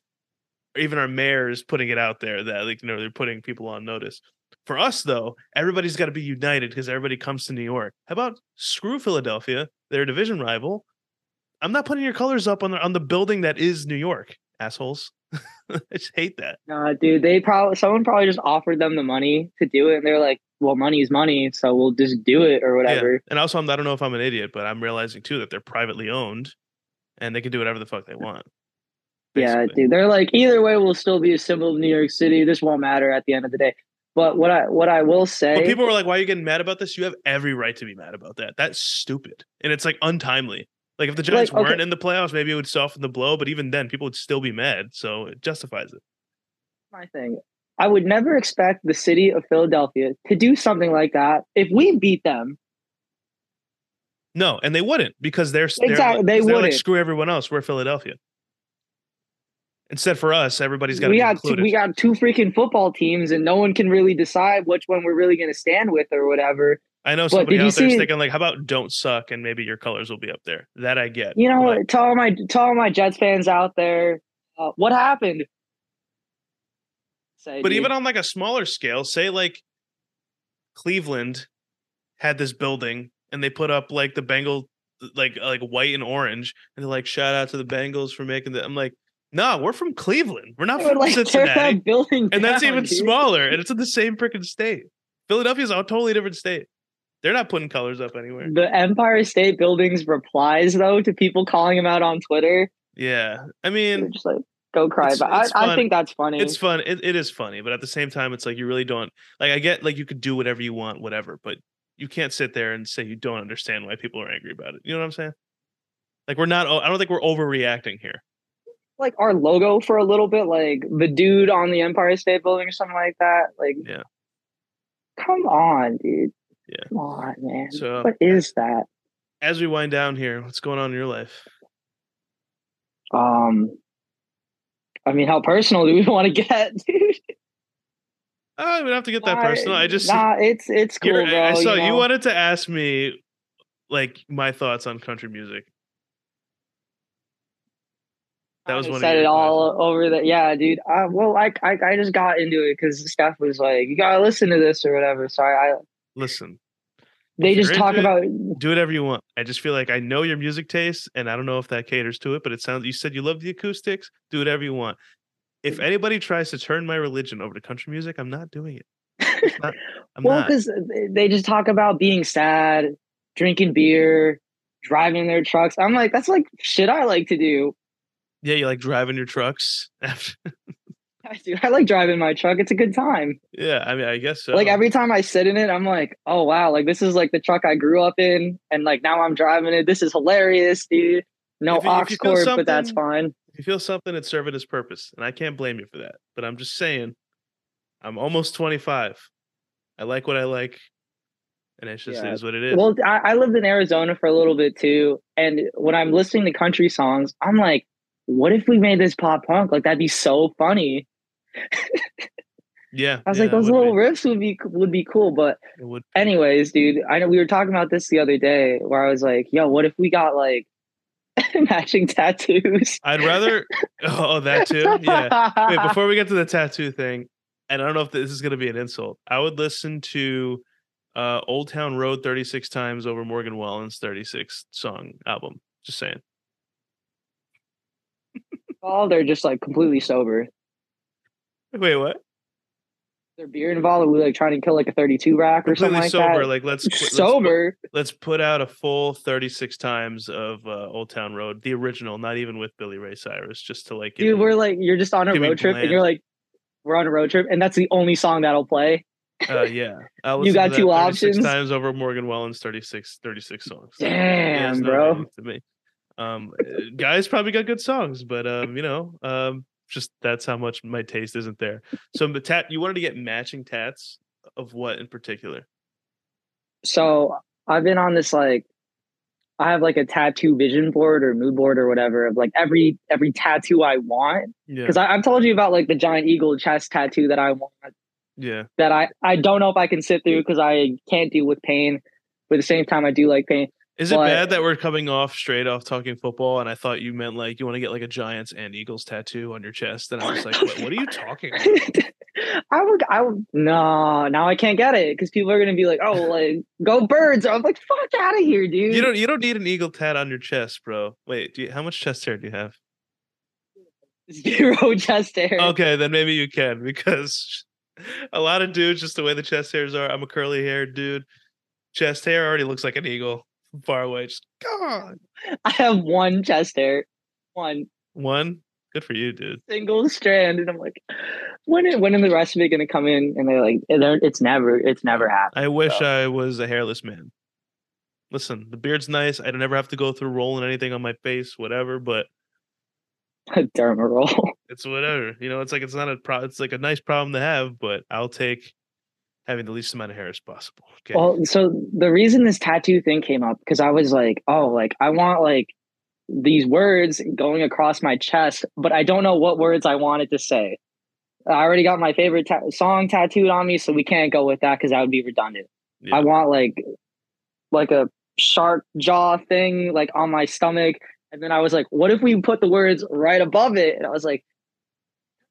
even our mayor is putting it out there that like you know they're putting people on notice. For us though, everybody's got to be united because everybody comes to New York. How about screw Philadelphia, their division rival? I'm not putting your colors up on the on the building that is New York, assholes. I just hate that. Nah, dude, they probably someone probably just offered them the money to do it, and they're like, "Well, money's money, so we'll just do it or Yeah. whatever." And also, I'm, I don't know if I'm an idiot, but I'm realizing too that they're privately owned, and they can do whatever the fuck they want. Yeah, dude, they're like, either way, we'll still be a symbol of New York City. This won't matter at the end of the day. But what I what I will say, But people were like, "Why are you getting mad about this?" You have every right to be mad about that. That's stupid, and it's like untimely. Like if the Giants Like, okay. weren't in the playoffs, maybe it would soften the blow. But even then, people would still be mad. So it justifies it. my thing. I would never expect the city of Philadelphia to do something like that if we beat them. No, and they wouldn't because they're they're, Exactly, like, they're like wouldn't. screw everyone else. We're Philadelphia. Instead, for us, everybody's got to we got two, we got two freaking football teams, and no one can really decide which one we're really going to stand with or whatever. I know somebody out there's thinking like, "How about don't suck?" and maybe your colors will be up there. That I get. You know, but- what? to all my to all my Jets fans out there, uh, what happened? Say, but dude. even on like a smaller scale, say like Cleveland had this building and they put up like the Bengal like like white and orange and they're like shout out to the Bengals for making that. I'm like, no, we're from Cleveland. We're not from like Cincinnati. building, And that's down, even dude. smaller and it's in the same freaking state. Philadelphia's a totally different state. They're not putting colors up anywhere. The Empire State Building's replies though to people calling him out on Twitter, Yeah. I mean, just like, "Go cry." It's- But I, it's I fun. think that's funny. it's fun. It, it is funny, but at the same time, it's like you really don't like. I get like you could do whatever you want, whatever, but you can't sit there and say you don't understand why people are angry about it. You know what I'm saying? Like we're not. I don't think we're overreacting here. Like our logo for a little bit, like the dude on the Empire State Building or something like that. Like, Yeah. come on, dude. Yeah. Come on, man. So- what is that? As we wind down here, what's going on in your life? Um, I mean, how personal do we want to get, dude? Oh, we don't have to get that Nah, personal. I just nah, it's it's cool, bro. I saw you, you wanted to ask me like my thoughts on country music. That was I one said it all over the yeah, dude. Uh, well, like I, I just got into it because Steph was like, "You gotta listen to this or whatever." So I, I Listen, they just talk into about do whatever you want. I just feel like I know your music taste, and I don't know if that caters to it, but it sounds. You said you love the acoustics. Do whatever you want. If anybody tries to turn my religion over to country music, I'm not doing it. Not- I'm well, because they just talk about being sad, drinking beer, driving their trucks. I'm like, that's like shit I like to do. Yeah, you like driving your trucks. after- Dude, I like driving my truck. It's a good time. yeah, I mean, I guess so. Like every time I sit in it, I'm like, oh wow, like this is like the truck I grew up in, and like now I'm driving it. This is hilarious, dude. No If you- aux if cord, but that's fine. If you feel something, it served its purpose, and I can't blame you for that. But I'm just saying, I'm almost 25. I like what I like, and it's just Yeah. is what it is. Well, I, I lived in Arizona for a little bit too, and when I'm listening to country songs, I'm like, what if we made this pop punk? Like that'd be so funny. yeah, I was yeah, like, those little be. riffs would be would be cool. But anyways, dude, I know we were talking about this the other day, where I was like, yo, what if we got like matching tattoos? I'd rather. Oh, that too. Yeah. Wait, before we get to the tattoo thing, and I don't know if this is going to be an insult. I would listen to uh, Old Town Road 36 times over Morgan Wallen's 36 song album. Just saying. Oh, they're just like completely sober. Wait, what? Their beer involved. Are we like trying to kill like a 32 rack or Completely something like sober. that? Like let's qu- let's put- sober. let's put out a full 36 times of uh, Old Town Road, the original, not even with Billy Ray Cyrus, just to like Dude, me- we're like you're just on a road trip bland. and you're like, we're on a road trip, and that's the only song that'll play. uh, yeah. You got two options? times over Morgan Wallen's 36 36 songs. Damn, no bro. to me. Um, uh, guys probably got good songs, but um, you know, um, just that's how much my taste isn't there. So, but tat, you wanted to get matching tats of what in particular? So I've been on this like I have like a tattoo vision board or mood board or whatever of like every every tattoo I want. Yeah, Because I've told you about like the giant eagle chest tattoo that I want yeah. that I I don't know if I can sit through because I can't deal with pain. But at the same time, I do like pain. Is it But- bad that we're coming off straight off talking football, and I thought you meant like you want to get like a Giants and Eagles tattoo on your chest, and I was like, what, what are you talking? about? I would, I would, no, now I can't get it because people are gonna be like, "Oh, like go birds!" I'm like, "Fuck out of here, dude!" You don't you don't need an eagle tat on your chest, bro. Wait, do you, how much chest hair do you have? zero chest hair. Okay, then maybe you can because a lot of dudes, just the way the chest hairs are. I'm a curly haired dude. Chest hair already looks like an eagle far away. Just God, I have one chest hair, one one. Good for you, dude. single strand, and I'm like, when when are the rest of it gonna come in? And they're like, it's never, it's never happened. I wish So- I was a hairless man. Listen, the beard's nice. I don't ever have to go through rolling anything on my face, whatever. But derma roll. it's whatever. You know, it's like it's not a pro. It's like a nice problem to have, but I'll take having the least amount of hair as possible. Okay. Well, so the reason this tattoo thing came up because I was like, oh, like I want like these words going across my chest, but I don't know what words I wanted to say. I already got my favorite ta- song tattooed on me, so we can't go with that because that would be redundant. Yeah. I want like like a shark jaw thing like on my stomach, and then I was like, what if we put the words right above it? And I was like,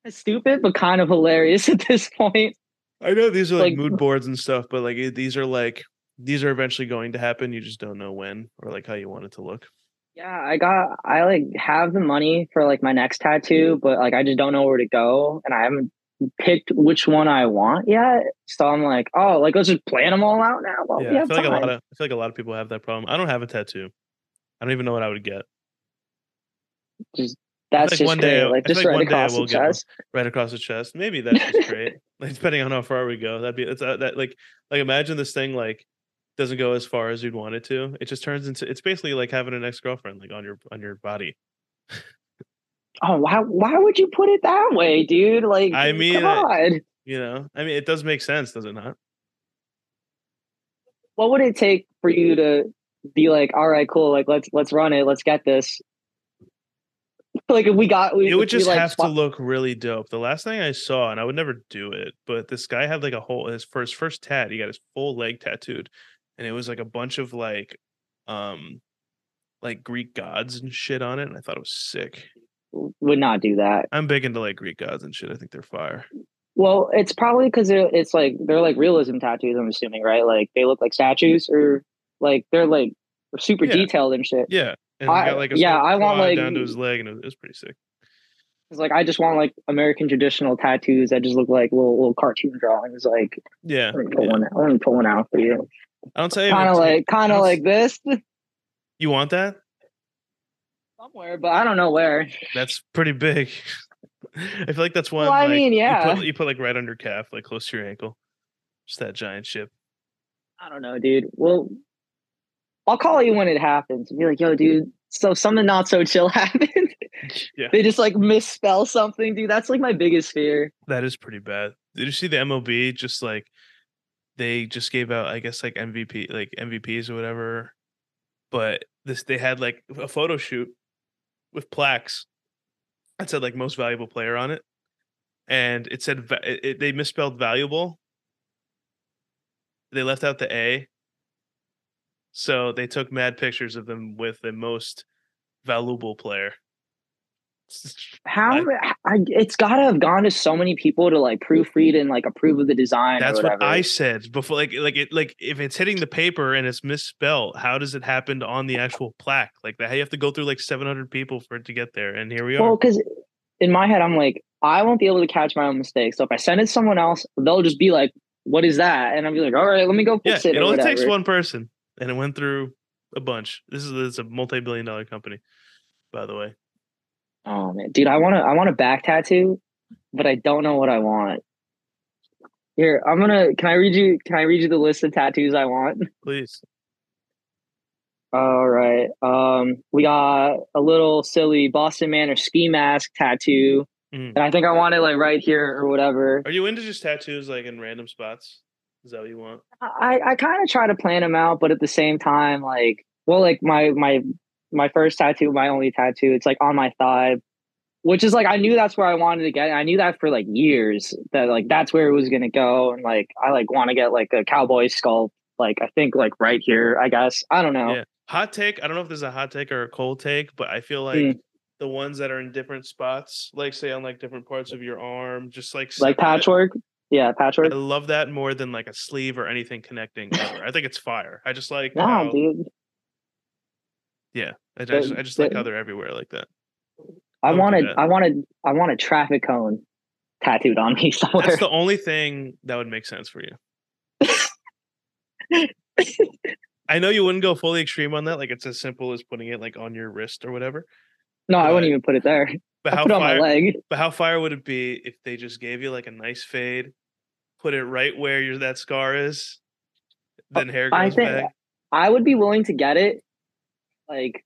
stupid, but kind of hilarious at this point. I know these are like, like- mood boards and stuff, but like these are like these are eventually going to happen. You just don't know when or like how you want it to look. Yeah, I got I like have the money for like my next tattoo, mm-hmm. but like I just don't know where to go and I haven't picked which one I want yet. So I'm like, oh, like let's just plan them all out now. Well, yeah, we I have feel like a lot of I feel like a lot of people have that problem. I don't have a tattoo. I don't even know what I would get. That's like just one day great. I- Like just like right one day I across the will get one. chest. right across the chest. Maybe that's just great. Like depending on how far we go, that'd be it's uh, that like like imagine this thing like doesn't go as far as you'd want it to. It just turns into it's basically like having an ex girlfriend like on your on your body. Oh, why why would you put it that way, dude? Like I mean, I- God. You know, I mean, it does make sense, does it not? what would it take for you to be like, all right, cool, like let's let's run it, let's get this. Like if we got we It would if we, just like, have to look really dope. The last thing I saw, and I would never do it, but this guy had like a whole his first first tat. He got his full leg tattooed, and it was like a bunch of like, um, like Greek gods and shit on it. And I thought it was sick. would not do that. I'm big into like Greek gods and shit. I think they're fire. Well, it's probably because it's like they're like realism tattoos. I'm assuming, right? Like they look like statues, or like they're like super Yeah. detailed and shit. Yeah, and he I- got like a yeah, I want, like- down to his leg, and it was, it was pretty sick. It's like I just want like American traditional tattoos that just look like little little cartoon drawings. Like Yeah, let me pull yeah. one. Out. Let me pull one out for you. I don't say Kind of like kind of like this you want that. somewhere, but I don't know where. That's pretty big. I feel like that's one. Well, I like, mean, you yeah. put, you put like right under calf, like close to your ankle. Just that giant ship. I don't know, dude. Well, I'll call you when it happens and be like, yo, dude. So something not so chill happened. Yeah. they just like misspell something, dude. That's like my biggest fear. That is pretty bad. Did you see the MLB? Just like they just gave out, I guess, like MVP, like MVPs or whatever. But this, they had like a photo shoot with plaques that said like most valuable player on it, and it said it, it- they misspelled valuable. They left out the A. So they took mad pictures of them with the most valuable player. How I, it's got to have gone to so many people to like proofread and like approve of the design. That's what. I said before. Like, like it, like if it's hitting the paper and it's misspelled, how does it happen on the actual plaque? Like that, you have to go through like seven hundred people for it to get there, and here we are. Well, because in my head, I'm like, I won't be able to catch my own mistakes. So if I send it to someone else, they'll just be like, "What is that?" And I'll be like, "All right, let me go Yeah, fix it." it or only takes one person, and it went through a bunch. This is it's a multi-billion-dollar company, by the way. Oh man, dude, I want to I want a back tattoo, but I don't know what I want. Here, I'm gonna. Can I read you? Can I read you the list of tattoos I want? Please. All right. Um, we got a little silly Boston Manor ski mask tattoo, Mhm. and I think I want it like right here or whatever. Are you into just tattoos like in random spots? Is that what you want? I I kind of try to plan them out, but at the same time, like, well, like my my my first tattoo, my only tattoo, it's like on my thigh, which is like I knew that's where I wanted to get. I knew that for like years that like that's where it was gonna go, and like I like want to get like a cowboy skull, like I think like right here. I guess I don't know. Yeah. Hot take. I don't know if there's a hot take or a cold take, but I feel like Mm. the ones that are in different spots, like say on like different parts of your arm, just like Like patchwork. Yeah, patchwork. I love that more than like a sleeve or anything connecting. ever. I think it's fire. I just like Nah, how, dude. yeah. I just, I just like the- how they're everywhere like that. I I wanted. I wanted I want a traffic cone tattooed on me somewhere. That's the only thing that would make sense for you. I know you wouldn't go fully extreme on that. Like it's as simple as putting it like on your wrist or whatever. no, I wouldn't even put it there. But how put it on my fire? But how fire would it be if they just gave you like a nice fade, put it right where your that scar is, uh, then hair I think back. I would be willing to get it. Like,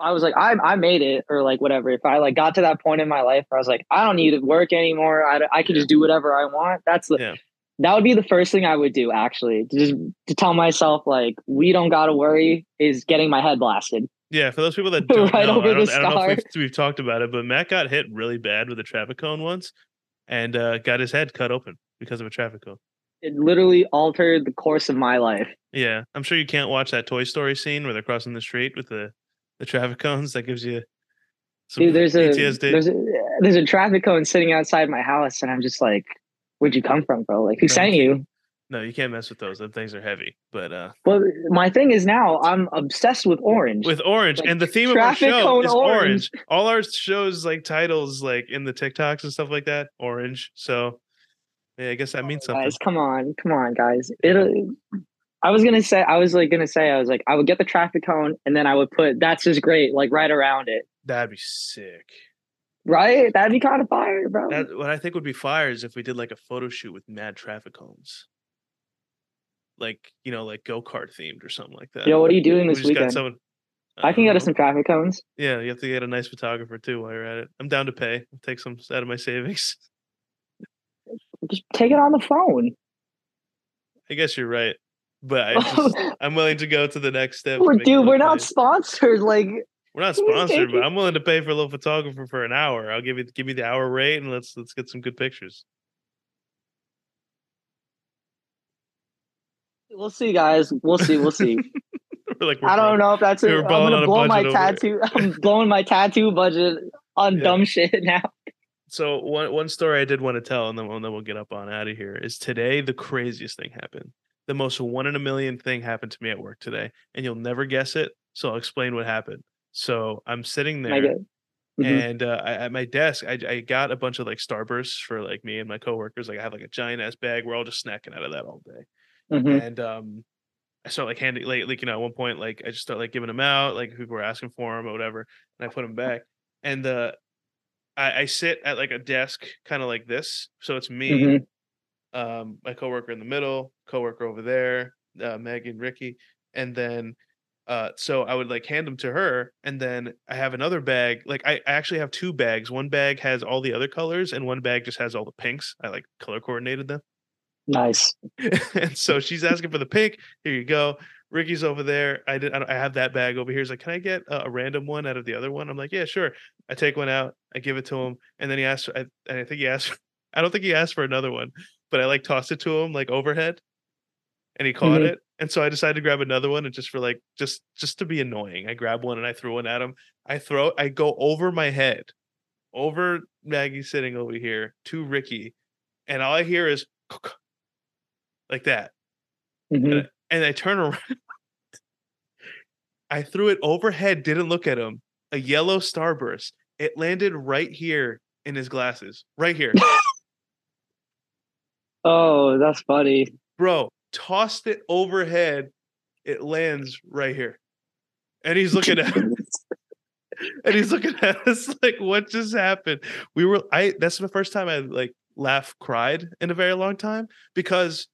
I was like, I I made it, or like whatever. If I like got to that point in my life where I was like, I don't need to work anymore. I, I can Yeah. just do whatever I want. That's the Yeah. that would be the first thing I would do. Actually, to just to tell myself like, we don't got to worry is getting my head blasted. Yeah, for those people that don't Right know, over I don't, the I don't know if we've, we've talked about it, but Matt got hit really bad with a traffic cone once, and uh, got his head cut open because of a traffic cone. It literally altered the course of my life. Yeah, I'm sure you can't watch that Toy Story scene where they're crossing the street with the the traffic cones. That gives you some Dude, there's a there's a there's a traffic cone sitting outside my house, and I'm just like, where'd you come from, bro? Like, who sent you? No, you can't mess with those. Those things are heavy. But uh, Well, my thing is now I'm obsessed with orange. with orange Like, and the theme of our show cone is orange. orange. All our shows like titles like in the TikToks and stuff like that, orange. So yeah, I guess that means something. guys, come on, come on, guys. It. I was gonna say, I was like gonna say, I was like, I would get the traffic cone, and then I would put "That's just great" like right around it. That'd be sick. Right? That'd be kind of fire, bro. That what I think would be fire is if we did like a photo shoot with mad traffic cones. Like, you know, like go-kart themed or something like that. Yo, what are you doing We this weekend? someone- I can get us uh-huh. some traffic cones. Yeah, you have to get a nice photographer too while you're at it. I'm down to pay. I'll take some out of my savings. Just take it on the phone. I guess you're right. But I I'm willing to go to the next step. We're, dude, we're not nice. sponsored. Like, We're not sponsored, but I'm willing to pay for a little photographer for an hour. I'll give you give me the hour rate and let's let's get some good pictures. We'll see, guys. We'll see. We'll see. Like, we're I don't know if that's it. I'm gonna blow my budget over it. tattoo. I'm blowing my tattoo budget on Yeah. dumb shit now. So one one story I did want to tell, and then, and then we'll get up on out of here. Is today the craziest thing happened? The most one in a million thing happened to me at work today, and you'll never guess it. So I'll explain what happened. So I'm sitting there, Mhm. and uh, I, at my desk, I, I got a bunch of like Starbursts for like me and my coworkers. Like I have like a giant ass bag. We're all just snacking out of that all day. Mhm. and um I start like handing like, like you know at one point like I just start like giving them out like people were asking for them or whatever and I put them back and uh I, I sit at like a desk kind of like this so it's me Mhm. um my coworker in the middle coworker over there uh Maggie and Ricky and then uh so I would like hand them to her and then I have another bag like I, I actually have two bags one bag has all the other colors and one bag just has all the pinks I like color coordinated them Nice. and so she's asking for the pink. Here you go. Ricky's over there. I did. I, don't- I have that bag over here. He's like, "Can I get a, a random one out of the other one?" I'm like, "Yeah, sure." I take one out. I give it to him, and then he asks. I, and I think he asked. I don't think he asked for another one, but I like tossed it to him like overhead, and he caught Mhm. it. And so I decided to grab another one, and just for like just just to be annoying, I grab one and I threw one at him. I throw. I go over my head, over Maggie sitting over here to Ricky, and all I hear is like that Mhm. and I turn around. I threw it overhead, didn't look at him. A yellow starburst. It landed right here in his glasses right here. Oh, that's funny. Bro, tossed it overhead. It lands right here. And he's looking at and he's looking at us like what just happened? We were I that's the first time I like laugh cried in a very long time because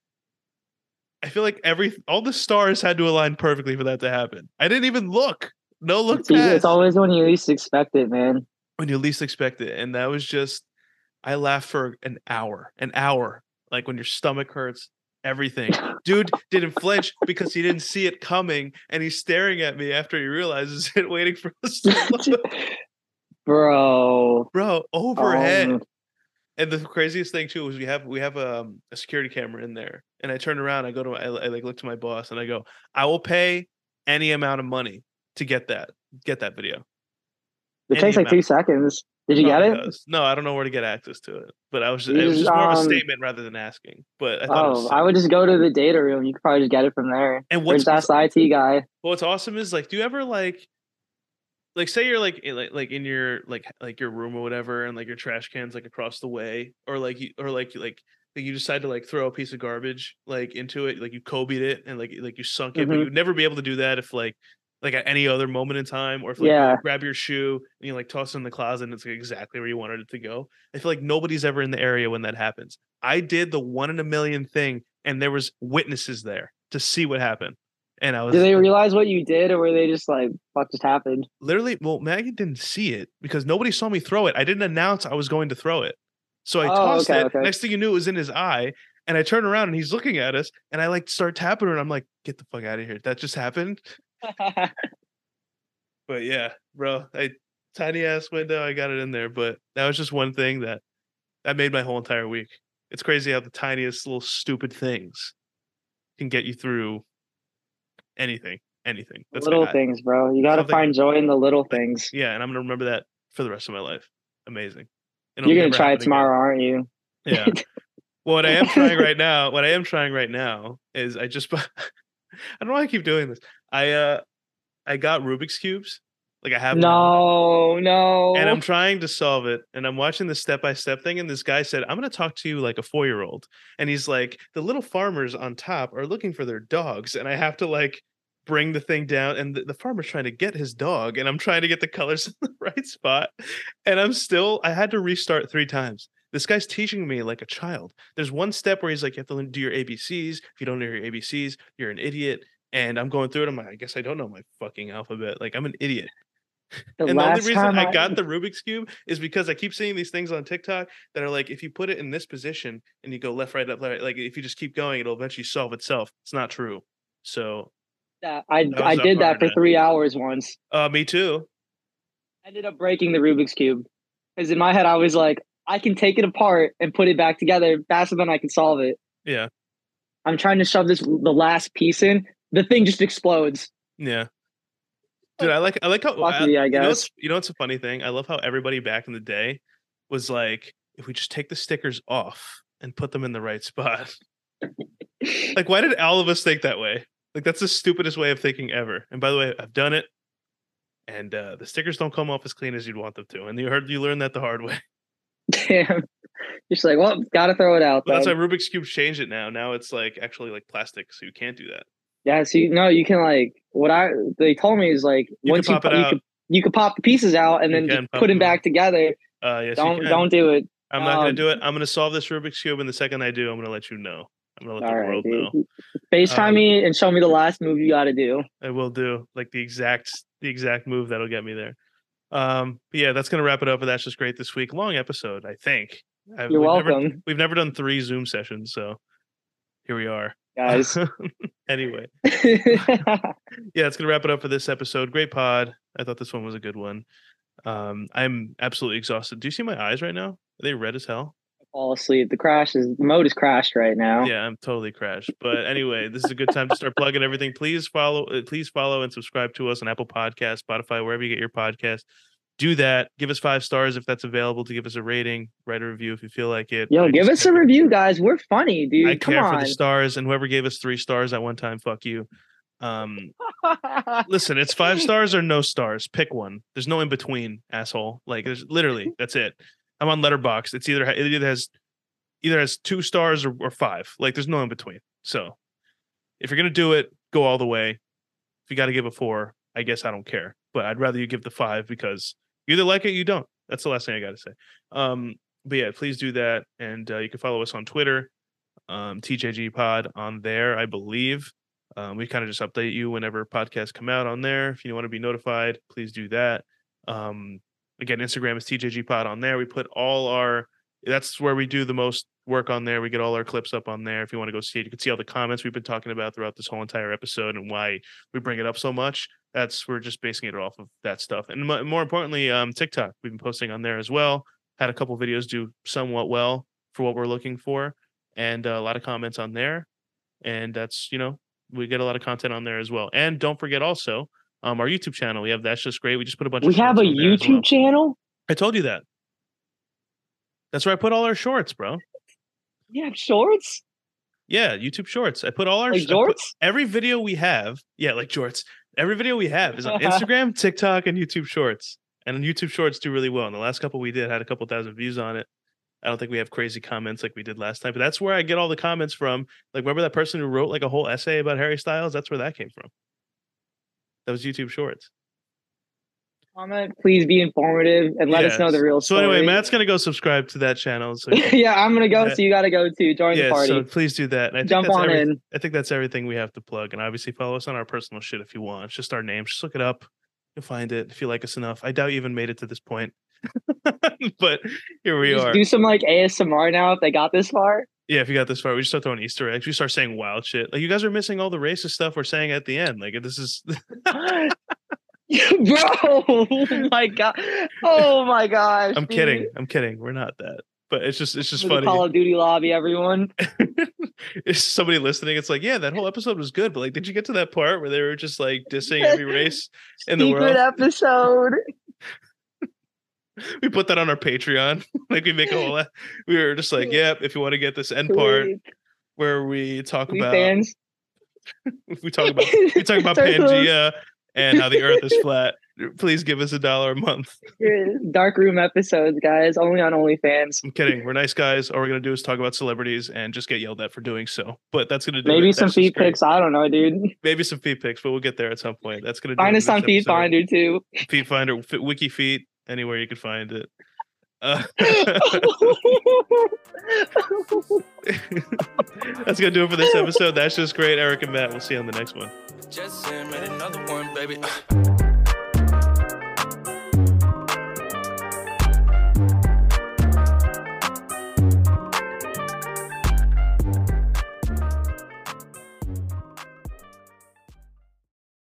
I feel like every all the stars had to align perfectly for that to happen. I didn't even look. No look It's, it's always when you least expect it, man. when you least expect it. And that was just I laughed for an hour. An hour. Like when your stomach hurts, everything. Dude didn't flinch because he didn't see it coming and he's staring at me after he realizes it, waiting for us. Bro. Bro, overhead. Um, And the craziest thing too was we have we have um, a security camera in there, and I turn around, I go to my, I, I like look to my boss, and I go, I will pay any amount of money to get that get that video. it Any takes like amount. two seconds. Did you No, get it does. No, I don't know where to get access to it, but I was just, You it was just, just more of a um, statement rather than asking. But I thought, it was Oh. I would just go to the data room. You could probably just get it from there. and what's the IT guy. Well, what's awesome is like, do you ever like, like, say you're like, in, like, like in your like like your room or whatever, and like your trash cans like across the way, or like you, or like like. Like you decide to like throw a piece of garbage like into it, like you Kobe'd it and like like you sunk it, but Mhm. you'd never be able to do that if like like at any other moment in time, or if like you grab your shoe and you like toss it in the closet and it's like, exactly where you wanted it to go. I feel like nobody's ever in the area when that happens. I did the one in a million thing, and there was witnesses there to see what happened. And I was Did they realize what you did, or were they just like, "Fuck just happened"? literally well, Maggie didn't see it because nobody saw me throw it. I didn't announce I was going to throw it. So I Oh, tossed okay, it. okay. Next thing you knew, it was in his eye. And I turn around and he's looking at us, and I like start tapping her, and I'm like, "Get the fuck out of here! That just happened." But yeah, bro, I tiny ass window, I got it in there. But that was just one thing that that made my whole entire week. It's crazy how the tiniest little stupid things can get you through anything, anything. That's little things, bro. You gotta find joy in the little things. Yeah, and I'm gonna remember that for the rest of my life. Amazing. You're gonna try it tomorrow, aren't you? Yeah. Well, what I am trying right now, what I am trying right now is I just I don't know why I keep doing this. I uh I got Rubik's cubes. Like I have No, no. and I'm trying to solve it. And I'm watching the step by step thing. And this guy said, I'm gonna talk to you like a four year old. And he's like, the little farmers on top are looking for their dogs. And I have to like bring the thing down. And the, the farmer's trying to get his dog. And I'm trying to get the colors in the right spot. And I'm still, I had to restart three times. This guy's teaching me like a child. There's one step where he's like, you have to learn- do your ABCs. If you don't know your ABCs, you're an idiot. And I'm going through it. I'm like, I guess I don't know my fucking alphabet. Like I'm an idiot. the and the only reason time I got the Rubik's Cube is because I keep seeing these things on TikTok that are like, if you put it in this position and you go left, right, up, right, like if you just keep going, it'll eventually solve itself. It's not true. So, that. I I did that for three hours once. uh, me too. I ended up breaking the Rubik's cube because in my head I was like, I can take it apart and put it back together faster than I can solve it. Yeah. I'm trying to shove this the last piece in. The thing just explodes. Yeah. Dude, I like I like how Fuck me, I You know, guess. you know what's a funny thing? I love how everybody back in the day was like, if we just take the stickers off and put them in the right spot. like, why did all of us think that way? Like, that's the stupidest way of thinking ever. And by the way, I've done it, and uh, the stickers don't come off as clean as you'd want them to. And you heard you learned that the hard way. Damn. You're just like, well, gotta throw it out. That's why Rubik's cube changed it now. Now it's like actually like plastic, so you can't do that. Yeah, so you, no, you can like what I they told me is like You once you pop it you out. could you could pop the pieces out and You then just put them back together. Uh, yes, don't don't do it. I'm not gonna um, do it. I'm gonna solve this Rubik's cube, and the second I do, I'm gonna let you know. I'm gonna let All the right, world dude. know. FaceTime Um, me and show me the last move you got to do. I will do like the exact the exact move that'll get me there. Um, yeah, that's gonna wrap it up. But that's just great this week. Long episode, I think. I- You're we've Never, welcome, we've never done three Zoom sessions, so here we are, guys. anyway, yeah, it's gonna wrap it up for this episode. Great pod. I thought this one was a good one. Um, I'm absolutely exhausted. Do you see my eyes right now? Are they red as hell? Fall asleep. The crash is the mode is crashed right now. Yeah, I'm totally crashed. But anyway, this is a good time to start plugging everything. Please follow, uh, please follow and subscribe to us on Apple Podcasts, Spotify, wherever you get your podcast. Do that. Give us five stars if that's available. To give us a rating, write a review if you feel like it. Yo, I give us a review, guys. We're funny, dude. I Come care on. for the stars, and whoever gave us three stars at one time, fuck you. Um, listen, it's five stars or no stars. Pick one. There's no in between, asshole. Like there's literally that's it. I'm on Letterboxd. It's either it either has either has two stars or, or five. Like there's no in between. So if you're gonna do it, go all the way. If you got to give a four, I guess I don't care. But I'd rather you give the five because you either like it, or you don't. That's the last thing I got to say. Um, but yeah, please do that, and uh, you can follow us on Twitter, um, TJG Pod on there, I believe. Um, we kind of just update you whenever podcasts come out on there. If you want to be notified, please do that. Um, again, Instagram is TJG Pod on there. We put all our that's where we do the most work on there. We get all our clips up on there. If you want to go see it, you can see all the comments we've been talking about throughout this whole entire episode and why we bring it up so much. That's we're just basing it off of that stuff. And mo- more importantly, um, TikTok we've been posting on there as well. Had a couple videos do somewhat well for what we're looking for, and uh, a lot of comments on there. And that's you know we get a lot of content on there as well. And don't forget also um, our YouTube channel. We have that's just great. We just put a bunch. We of have a shorts on there as YouTube well. channel. I told you that. That's where I put all our shorts, bro. Have shorts, Yeah, YouTube Shorts. I put all our like shorts. every video we have. Yeah, like shorts. Every video we have is on Instagram, TikTok, and YouTube Shorts. And YouTube Shorts do really well. And the last couple we did had a couple thousand views on it. I don't think we have crazy comments like we did last time, but that's where I get all the comments from. Like, remember that person who wrote like a whole essay about Harry Styles? That's where that came from. That was YouTube Shorts. Comment, please be informative and let us know the real So anyway, Matt's gonna go subscribe to that channel. So yeah, I'm gonna go. Yeah. So you got to go too. Join yeah, the party. so please do that. And I think Jump that's on every- in. I think that's everything we have to plug. And obviously follow us on our personal shit if you want. It's just our names. Just look it up. You'll find it if you like us enough. I doubt you even made it to this point. but here we Just are. do some like ASMR now if they got this far. Yeah, if you got this far, we just start throwing Easter eggs. We start saying wild shit. Like you guys are missing all the racist stuff we're saying at the end. Like this is Bro, oh my god. Oh my gosh. I'm dude. kidding. I'm kidding. We're not that. But it's just it's just funny. Call of Duty lobby, everyone. if somebody listening, it's like, yeah, that whole episode was good, but like, did you get to that part where they were just like dissing every race in the world? episode. We put that on our Patreon. like we make a whole. We were just like, yep. If you want to get this end part where we talk please, about fans. we talk about we talk about. Pangea and how the Earth is flat. Please give us a dollar a month. Dark room episodes, guys. Only on OnlyFans. I'm kidding. We're nice guys. All we're gonna do is talk about celebrities and just get yelled at for doing so. But that's gonna do Maybe it. some That's feet pics. I don't know, dude. Maybe some feet pics, but we'll get there at some point. That's gonna Find us on Feet. Finder too. Feet Finder, Wiki Feet, anywhere you can find it. Uh, that's gonna do it for this episode. That's just great, Eric and Matt. We'll see you on the next one.